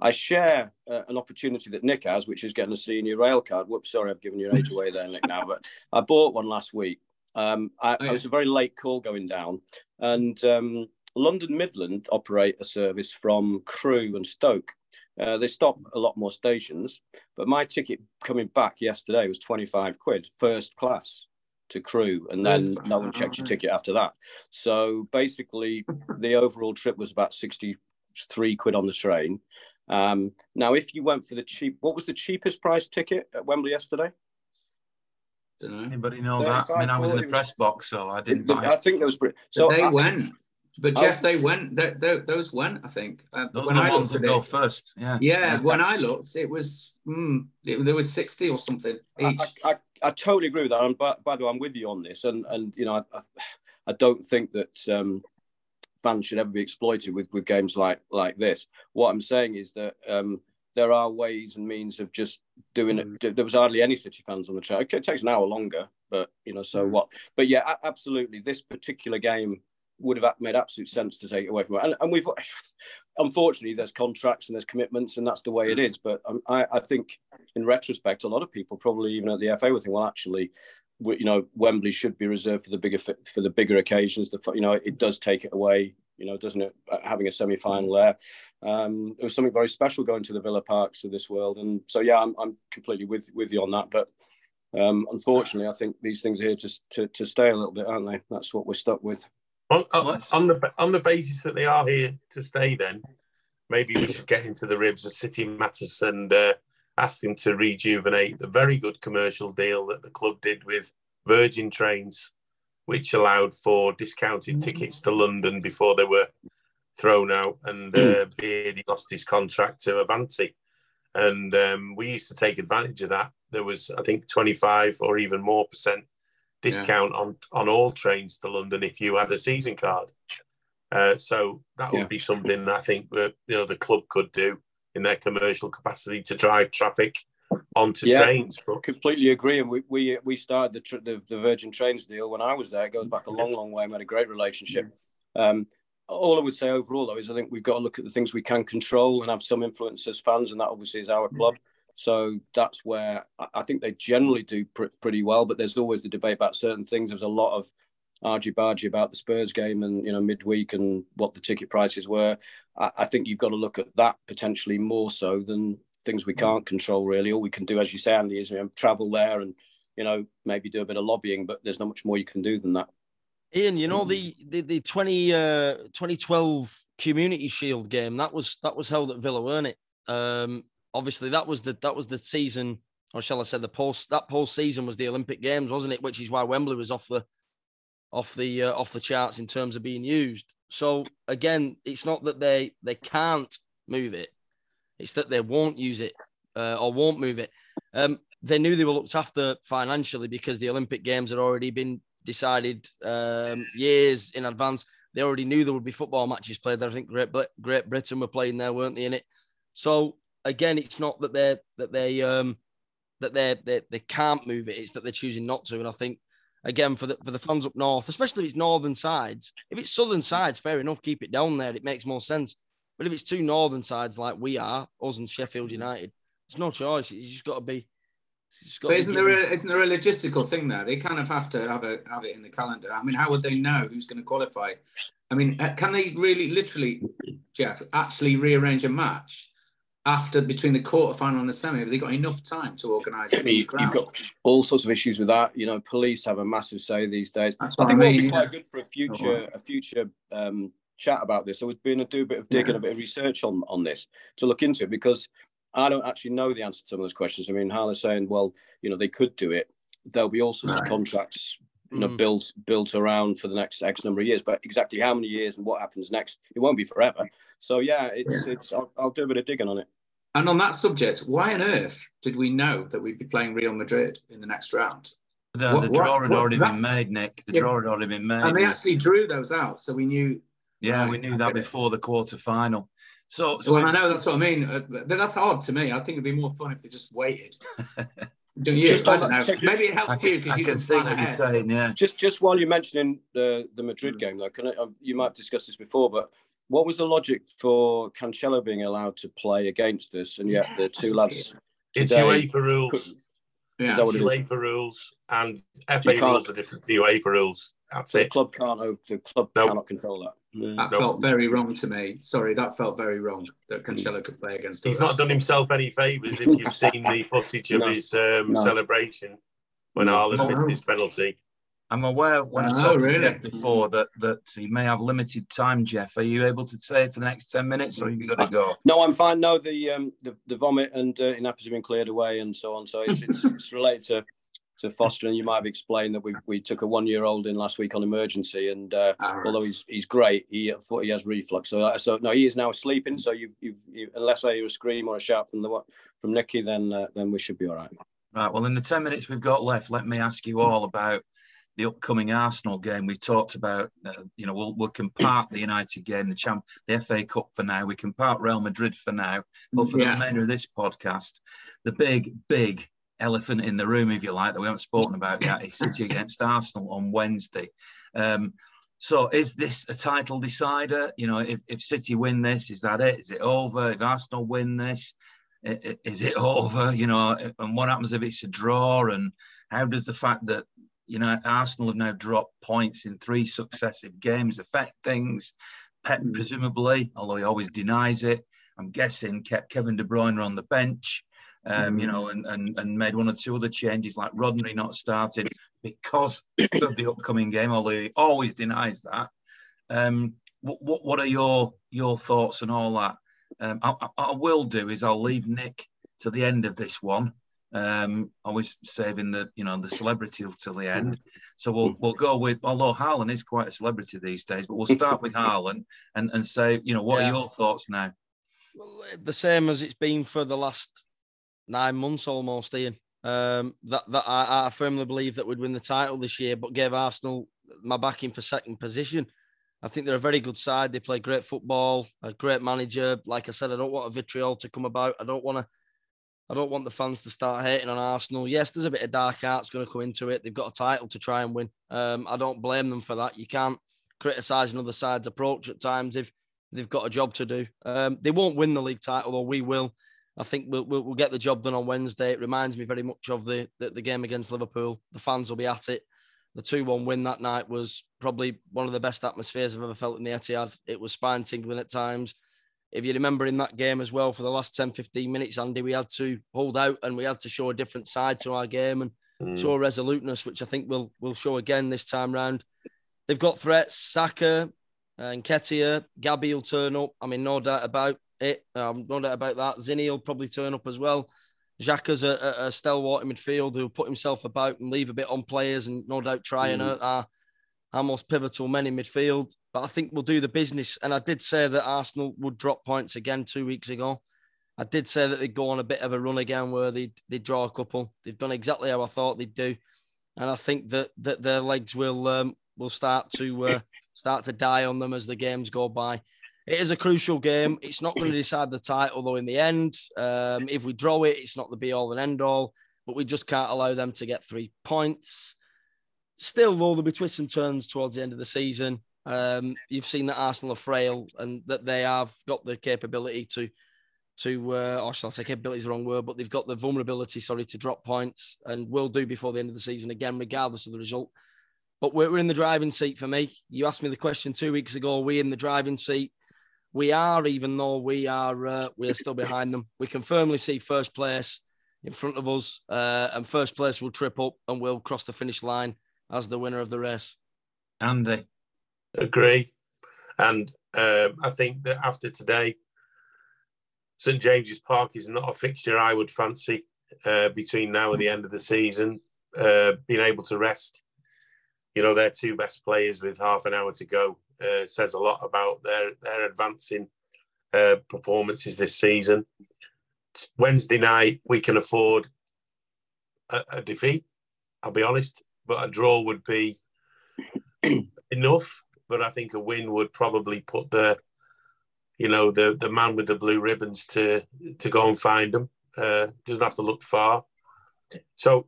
I share uh, an opportunity that Nick has, which is getting a senior rail card. Whoops, sorry, I've given your age away there, Nick, now, but I bought one last week. Um, I, Oh, yeah. I was a very late call going down, and um, London Midland operate a service from Crewe and Stoke. Uh, they stop a lot more stations, but my ticket coming back yesterday was 25 quid, first class to Crewe, and then no one checked your ticket after that. So basically, the overall trip was about 63 quid on the train. Um, now, if you went for the cheap, what was the cheapest price ticket at Wembley yesterday? Don't know. Anybody know that? I mean, I was in the press box, so I didn't buy I think there was. So So they I- went, but I- Geoff, they went. They, they, those went. I think. Uh, Those when are the I ones looked that at go it, first. Yeah. yeah, when I looked, it was mm, it, there was sixty or something I, each. I, I, I totally agree with that. And by, by the way, I'm with you on this. And and you know, I, I, I don't think that um, fans should ever be exploited with with games like like this. What I'm saying is that um, there are ways and means of just doing it. There was hardly any City fans on the track. It takes an hour longer, but you know, so Mm. what? But yeah, absolutely, this particular game would have made absolute sense to take it away from it. And, and we've unfortunately there's contracts and there's commitments, and that's the way it is. But um, I, I think in retrospect, a lot of people probably even at the FA would think, well, actually, you know, Wembley should be reserved for the bigger for the bigger occasions. The you know, it does take it away. You know, doesn't it? uh, Having a semi-final there, um, it was something very special going to the Villa Parks of this world. And so, yeah, I'm, I'm completely with with you on that. But um, unfortunately, I think these things are here to, to to stay a little bit, aren't they? That's what we're stuck with. On, on, on the on the basis that they are here to stay, then maybe we should get into the ribs of City Matters and uh, ask him to rejuvenate the very good commercial deal that the club did with Virgin Trains, which allowed for discounted tickets to London before they were thrown out, and uh, Beardy lost his contract to Avanti. And um, we used to take advantage of that. There was, I think, 25 or even more percent discount on on all trains to London if you had a season card. Uh, so that would Yeah. be something I think that you know the club could do in their commercial capacity to drive traffic onto Yeah. trains. But Completely agree. And we we, we started the, tr- the the Virgin Trains deal when I was there. It goes back a long, long way. We had a great relationship. Um, all I would say overall, though, is I think we've got to look at the things we can control and have some influence as fans, and that obviously is our club. So that's where I think they generally do pr- pretty well, but there's always the debate about certain things. There's a lot of argy bargy about the Spurs game and you know midweek and what the ticket prices were. I, I, think you've got to look at that potentially more so than things we can't control. Really, all we can do, as you say, Andy, is you know, travel there and you know maybe do a bit of lobbying, but there's not much more you can do than that. Ian, you know the the, the 20, uh, 2012 Community Shield game that was that was held at Villa, weren't it? Um, obviously, that was the that was the season, or shall I say, the post that post season was the Olympic Games, wasn't it? Which is why Wembley was off the off the uh, off the charts in terms of being used. So again, it's not that they they can't move it; it's that they won't use it uh, or won't move it. Um, they knew they were looked after financially because the Olympic Games had already been decided um, years in advance. They already knew there would be football matches played there. I think Great, Great Britain were playing there, weren't they? In it. So again, it's not that they that they um, that they they they can't move it. It's that they're choosing not to. And I think again for the for the fans up north, especially if it's northern sides. If it's southern sides, fair enough, keep it down there. It makes more sense. But if it's two northern sides like we are, us and Sheffield United, it's no choice. You just got to be. But isn't there a, isn't there a logistical thing there? They kind of have to have a have it in the calendar. I mean, how would they know who's going to qualify? I mean, uh, can they really, literally, Geoff, actually rearrange a match after between the quarter final and the semi? Have they got enough time to organise it? You, have got all sorts of issues with that. You know, police have a massive say these days. That's I think it would be quite good for a future a future um, chat about this. So we're going to do a bit of digging, yeah. a bit of research on on this to look into it because I don't actually know the answer to some of those questions. I mean, Harlan's saying, well, you know, they could do it. There'll be all sorts right. of contracts you know, mm. built built around for the next X number of years. But exactly how many years and what happens next, it won't be forever. So yeah, it's yeah. it's. I'll, I'll, do a bit of digging on it. And on that subject, why on earth did we know that we'd be playing Real Madrid in the next round? The, what, the draw what, had what, already that, been made, Nick. The yeah. draw had already been made. And they actually drew those out, so we knew. Yeah, right, we knew that before the quarter final. So, so well, I know that's what I mean. Uh, that's hard to me. I think it'd be more fun if they just waited. Don't you? Just I don't know. Maybe it helps you because you can see what you're saying. Yeah. Just just while you're mentioning the the Madrid game, though, can I, um, you might discuss this before, but what was the logic for Cancelo being allowed to play against us, and yet the two lads? It's UEFA rules. Yeah, is that what UEFA rules and FA rules are different to UEFA rules. That's the it. club can't. The club nope. cannot control that. That nope. felt very wrong to me. Sorry, that felt very wrong that Cancelo could play against. Us. He's not done himself any favors if you've seen the footage of no. his um, no. celebration when Haaland oh, missed his penalty. I'm aware when I oh, talked really? to Geoff before that that he may have limited time. Geoff, are you able to stay for the next ten minutes, or have you got to go? No, I'm fine. No, the um, the, the vomit and uh, nappers have been cleared away, and so on. So it's, it's, it's related to to Foster, and you might have explained that we, we took a one year old in last week on emergency, and uh, right. although he's he's great, he thought he has reflux. So uh, so no, he is now sleeping. So you you, you unless I hear a scream or a shout from the from Nicky, then uh, then we should be all right. Right. Well, in the ten minutes we've got left, let me ask you all about the upcoming Arsenal game. We talked about, uh, you know, we'll, we'll compart the United game, the champ, the FA Cup for now. We can compart Real Madrid for now. But for yeah. the remainder of this podcast, the big, big elephant in the room, if you like, that we haven't spoken about yet, is City against Arsenal on Wednesday. Um, so is this a title decider? You know, if, if City win this, is that it? Is it over? If Arsenal win this, is it over? You know, and what happens if it's a draw? And how does the fact that you know Arsenal have now dropped points in three successive games affect things? Pep hmm. presumably, although he always denies it, I'm guessing kept Kevin De Bruyne on the bench um, you know, and, and, and made one or two other changes like Rodri not starting because of the upcoming game, although he always denies that. Um, what, what, what are your your thoughts and all that? Um, I, I, will do is I'll leave Nick to the end of this one. Um, always saving the you know the celebrity till the end. So we'll we'll go with although Harlan is quite a celebrity these days, but we'll start with Harlan and and say you know what yeah. are your thoughts now? Well, the same as it's been for the last nine months almost, Ian. Um, that that I, I, firmly believe that we'd win the title this year, but gave Arsenal my backing for second position. I think they're a very good side. They play great football, a great manager. Like I said, I don't want a vitriol to come about. I don't want to. I don't want the fans to start hating on Arsenal. Yes, there's a bit of dark arts going to come into it. They've got a title to try and win. Um, I don't blame them for that. You can't criticise another sides' approach at times if they've got a job to do. Um, they won't win the league title, or we will. I think we'll, we'll, we'll, get the job done on Wednesday. It reminds me very much of the, the, the game against Liverpool. The fans will be at it. The 2 1 win that night was probably one of the best atmospheres I've ever felt in the Etihad. It was spine tingling at times. If you remember in that game as well, for the last 10 15 minutes, Andy, we had to hold out and we had to show a different side to our game and mm. show resoluteness, which I think we'll, we'll show again this time round. They've got threats. Saka and Ketia, Gabby will turn up. I mean, no doubt about it. Um, no doubt about that. Zinni will probably turn up as well. Xhaka's a, a, a stalwart in midfield who'll put himself about and leave a bit on players and no doubt try mm. and hurt our, our most pivotal men in midfield. But I think we'll do the business. And I did say that Arsenal would drop points again two weeks ago. I did say that they'd go on a bit of a run again where they'd, they'd draw a couple. They've done exactly how I thought they'd do. And I think that, that their legs will um, will start to uh, start to die on them as the games go by. It is a crucial game. It's not going to decide the title, though, in the end. Um, if we draw it, it's not the be all and end all, but we just can't allow them to get three points. Still, though, there'll be twists and turns towards the end of the season. Um, you've seen that Arsenal are frail and that they have got the capability to, to uh, or shall I say capability is the wrong word, but they've got the vulnerability, sorry, to drop points and will do before the end of the season again, regardless of the result. But we're, we're in the driving seat for me. You asked me the question two weeks ago. We in the driving seat? we are, even though we are uh, we are still behind them. We can firmly see first place in front of us, uh, and first place will trip up and we'll cross the finish line as the winner of the race. Andy, agree, and um, I think that after today, St James's Park is not a fixture I would fancy uh, between now and the end of the season. Uh, being able to rest, you know, their two best players with half an hour to go uh, says a lot about their their advancing uh, performances this season. Wednesday night, we can afford a, a, defeat. I'll be honest, but a draw would be enough. But I think a win would probably put the, you know, the the man with the blue ribbons to to go and find them. Uh, doesn't have to look far. So,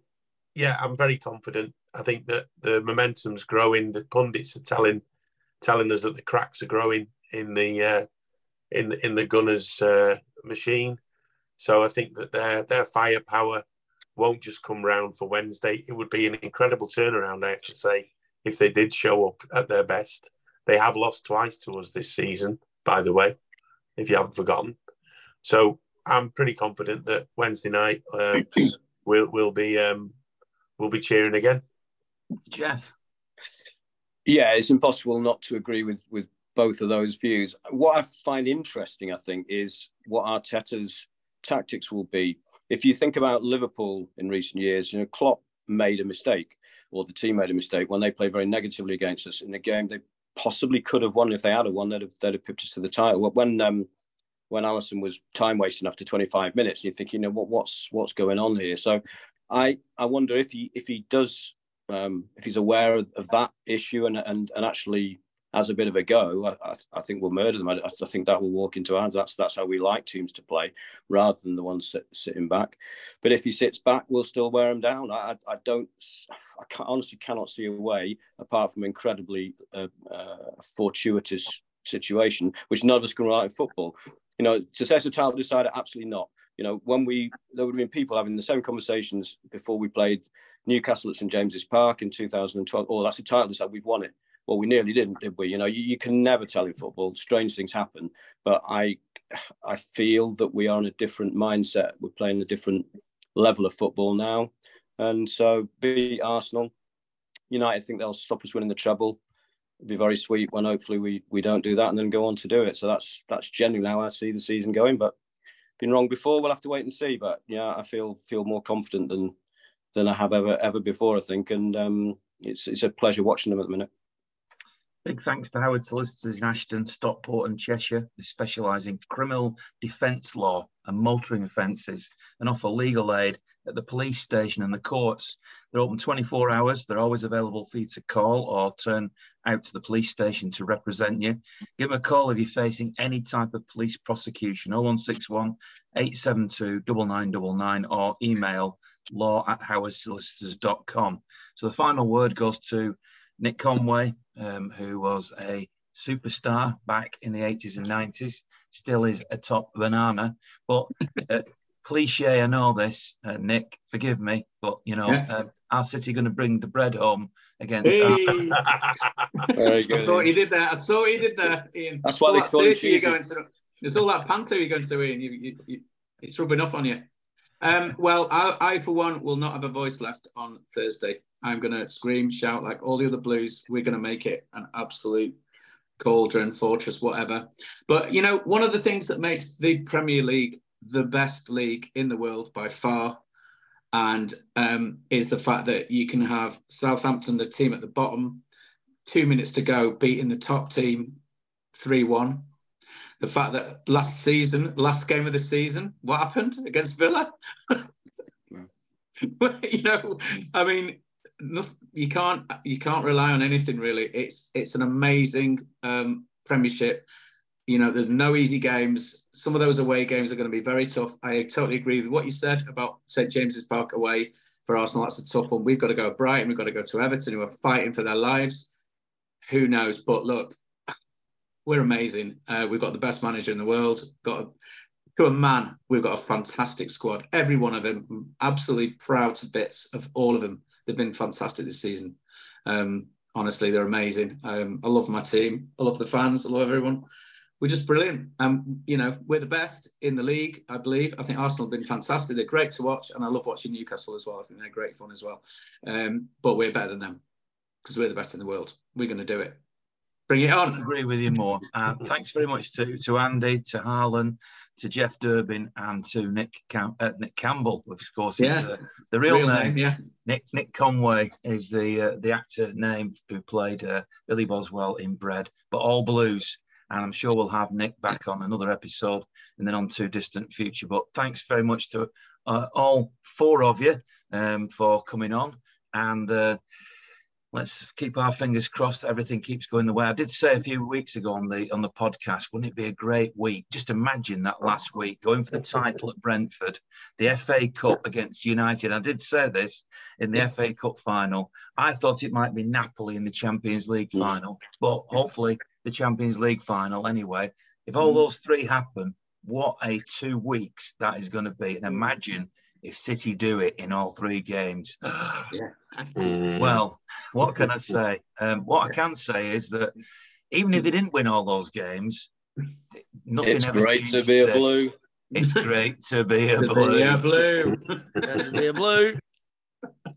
yeah, I'm very confident. I think that the momentum's growing. The pundits are telling telling us that the cracks are growing in the uh, in in the Gunners' uh, machine. So I think that their their firepower won't just come round for Wednesday. It would be an incredible turnaround, I have to say, if they did show up at their best. They have lost twice to us this season, by the way, if you haven't forgotten. So I'm pretty confident that Wednesday night uh, we'll we'll be um, we'll be cheering again. Geoff. Yeah, it's impossible not to agree with with both of those views. What I find interesting, I think, is what Arteta's tactics will be. If you think about Liverpool in recent years, you know, Klopp made a mistake, or the team made a mistake when they played very negatively against us in the game. They possibly could have won if they had won. They'd have, they'd have pipped us to the title. But when um, when Alisson was time wasting after 25 minutes, you think, you know, what what's what's going on here? So I I wonder if he if he does um, if he's aware of, of, that issue and, and and actually has a bit of a go, I, I think we'll murder them. I, I, think that will walk into hands. That's that's how we like teams to play, rather than the ones sit, sitting back. But if he sits back, we'll still wear him down. I, I don't, I honestly cannot see a way apart from incredibly uh, uh, fortuitous situation, which none of us can write in football. You know, successor title decider, absolutely not. You know, when we there would have been people having the same conversations before we played Newcastle at St James's Park in 2012. Oh, that's a title that we've won it. Well, we nearly didn't, did we? You know, you, you can never tell in football. Strange things happen, but I I feel that we are in a different mindset. We're playing a different level of football now, and so be Arsenal, United think they'll stop us winning the treble. It'd be very sweet when hopefully we we don't do that and then go on to do it. So that's that's genuinely how I see the season going. But been wrong before. We'll have to wait and see. But yeah, I feel feel more confident than than I have ever ever before. I think, and um, it's it's a pleasure watching them at the minute. Big thanks to Howards Solicitors in Ashton, Stockport, and Cheshire. They specialise in criminal defence law and motoring offences and offer legal aid at the police station and the courts. They're open 24 hours. They're always available for you to call or turn out to the police station to represent you. Give them a call if you're facing any type of police prosecution 0161 872 9999 or email law at howardsolicitors.com. So the final word goes to Nick Conway, um, who was a superstar back in the 80s and 90s, still is a top banana. But uh, cliche, I know this, uh, Nick, forgive me, but you know, yeah. um, our City going to bring the bread home against. Hey. Very good. I thought he did that. I thought he did that, Ian. That's why they call it you're. There's all that panther you're going through, Ian. You, you, you, it's rubbing off on you. Um, well, I, I, for one, will not have a voice left on Thursday. I'm going to scream, shout like all the other Blues. We're going to make it an absolute cauldron, fortress, whatever. But, you know, one of the things that makes the Premier League the best league in the world by far and um, is the fact that you can have Southampton, the team at the bottom, two minutes to go, beating the top team 3 1 the fact that last season, last game of the season, what happened against Villa? you know, I mean, you can't you can't rely on anything really. It's it's an amazing um, Premiership. You know, there's no easy games. Some of those away games are going to be very tough. I totally agree with what you said about St James's Park away for Arsenal. That's a tough one. We've got to go to Brighton. We've got to go to Everton, who are fighting for their lives. Who knows? But look, we're amazing. Uh, we've got the best manager in the world. Got a, to a man, we've got a fantastic squad. Every one of them, absolutely proud to bits of all of them. They've been fantastic this season. Um, honestly, they're amazing. Um, I love my team. I love the fans. I love everyone. We're just brilliant. Um, you know, we're the best in the league, I believe. I think Arsenal have been fantastic. They're great to watch. And I love watching Newcastle as well. I think they're great fun as well. Um, but we're better than them because we're the best in the world. We're going to do it. Bring it on. I agree with you more. Uh, thanks very much to, to Andy, to Harlan, to Geoff Durbin, and to Nick Cam- uh, Nick Campbell, of course, yeah. Uh, the real, real name. name. Yeah. Nick Nick Conway is the uh, the actor name who played uh, Billy Boswell in Bread, but all blues. And I'm sure we'll have Nick back on another episode and then on Too Distant Future. But thanks very much to uh, all four of you um, for coming on. And let's keep our fingers crossed that everything keeps going the way. I did say a few weeks ago on the on the podcast, wouldn't it be a great week? Just imagine that last week going for the title at Brentford, the FA Cup against United. I did say this in the FA Cup final. I thought it might be Napoli in the Champions League final, but hopefully the Champions League final anyway. If all mm. those three happen, what a two weeks that is going to be. And imagine if City do it in all three games. yeah. Mm. Well, what can I say? Um, what I can say is that even if they didn't win all those games, nothing it's great to be a blue. It's great to be a blue. Be a blue. to be a blue.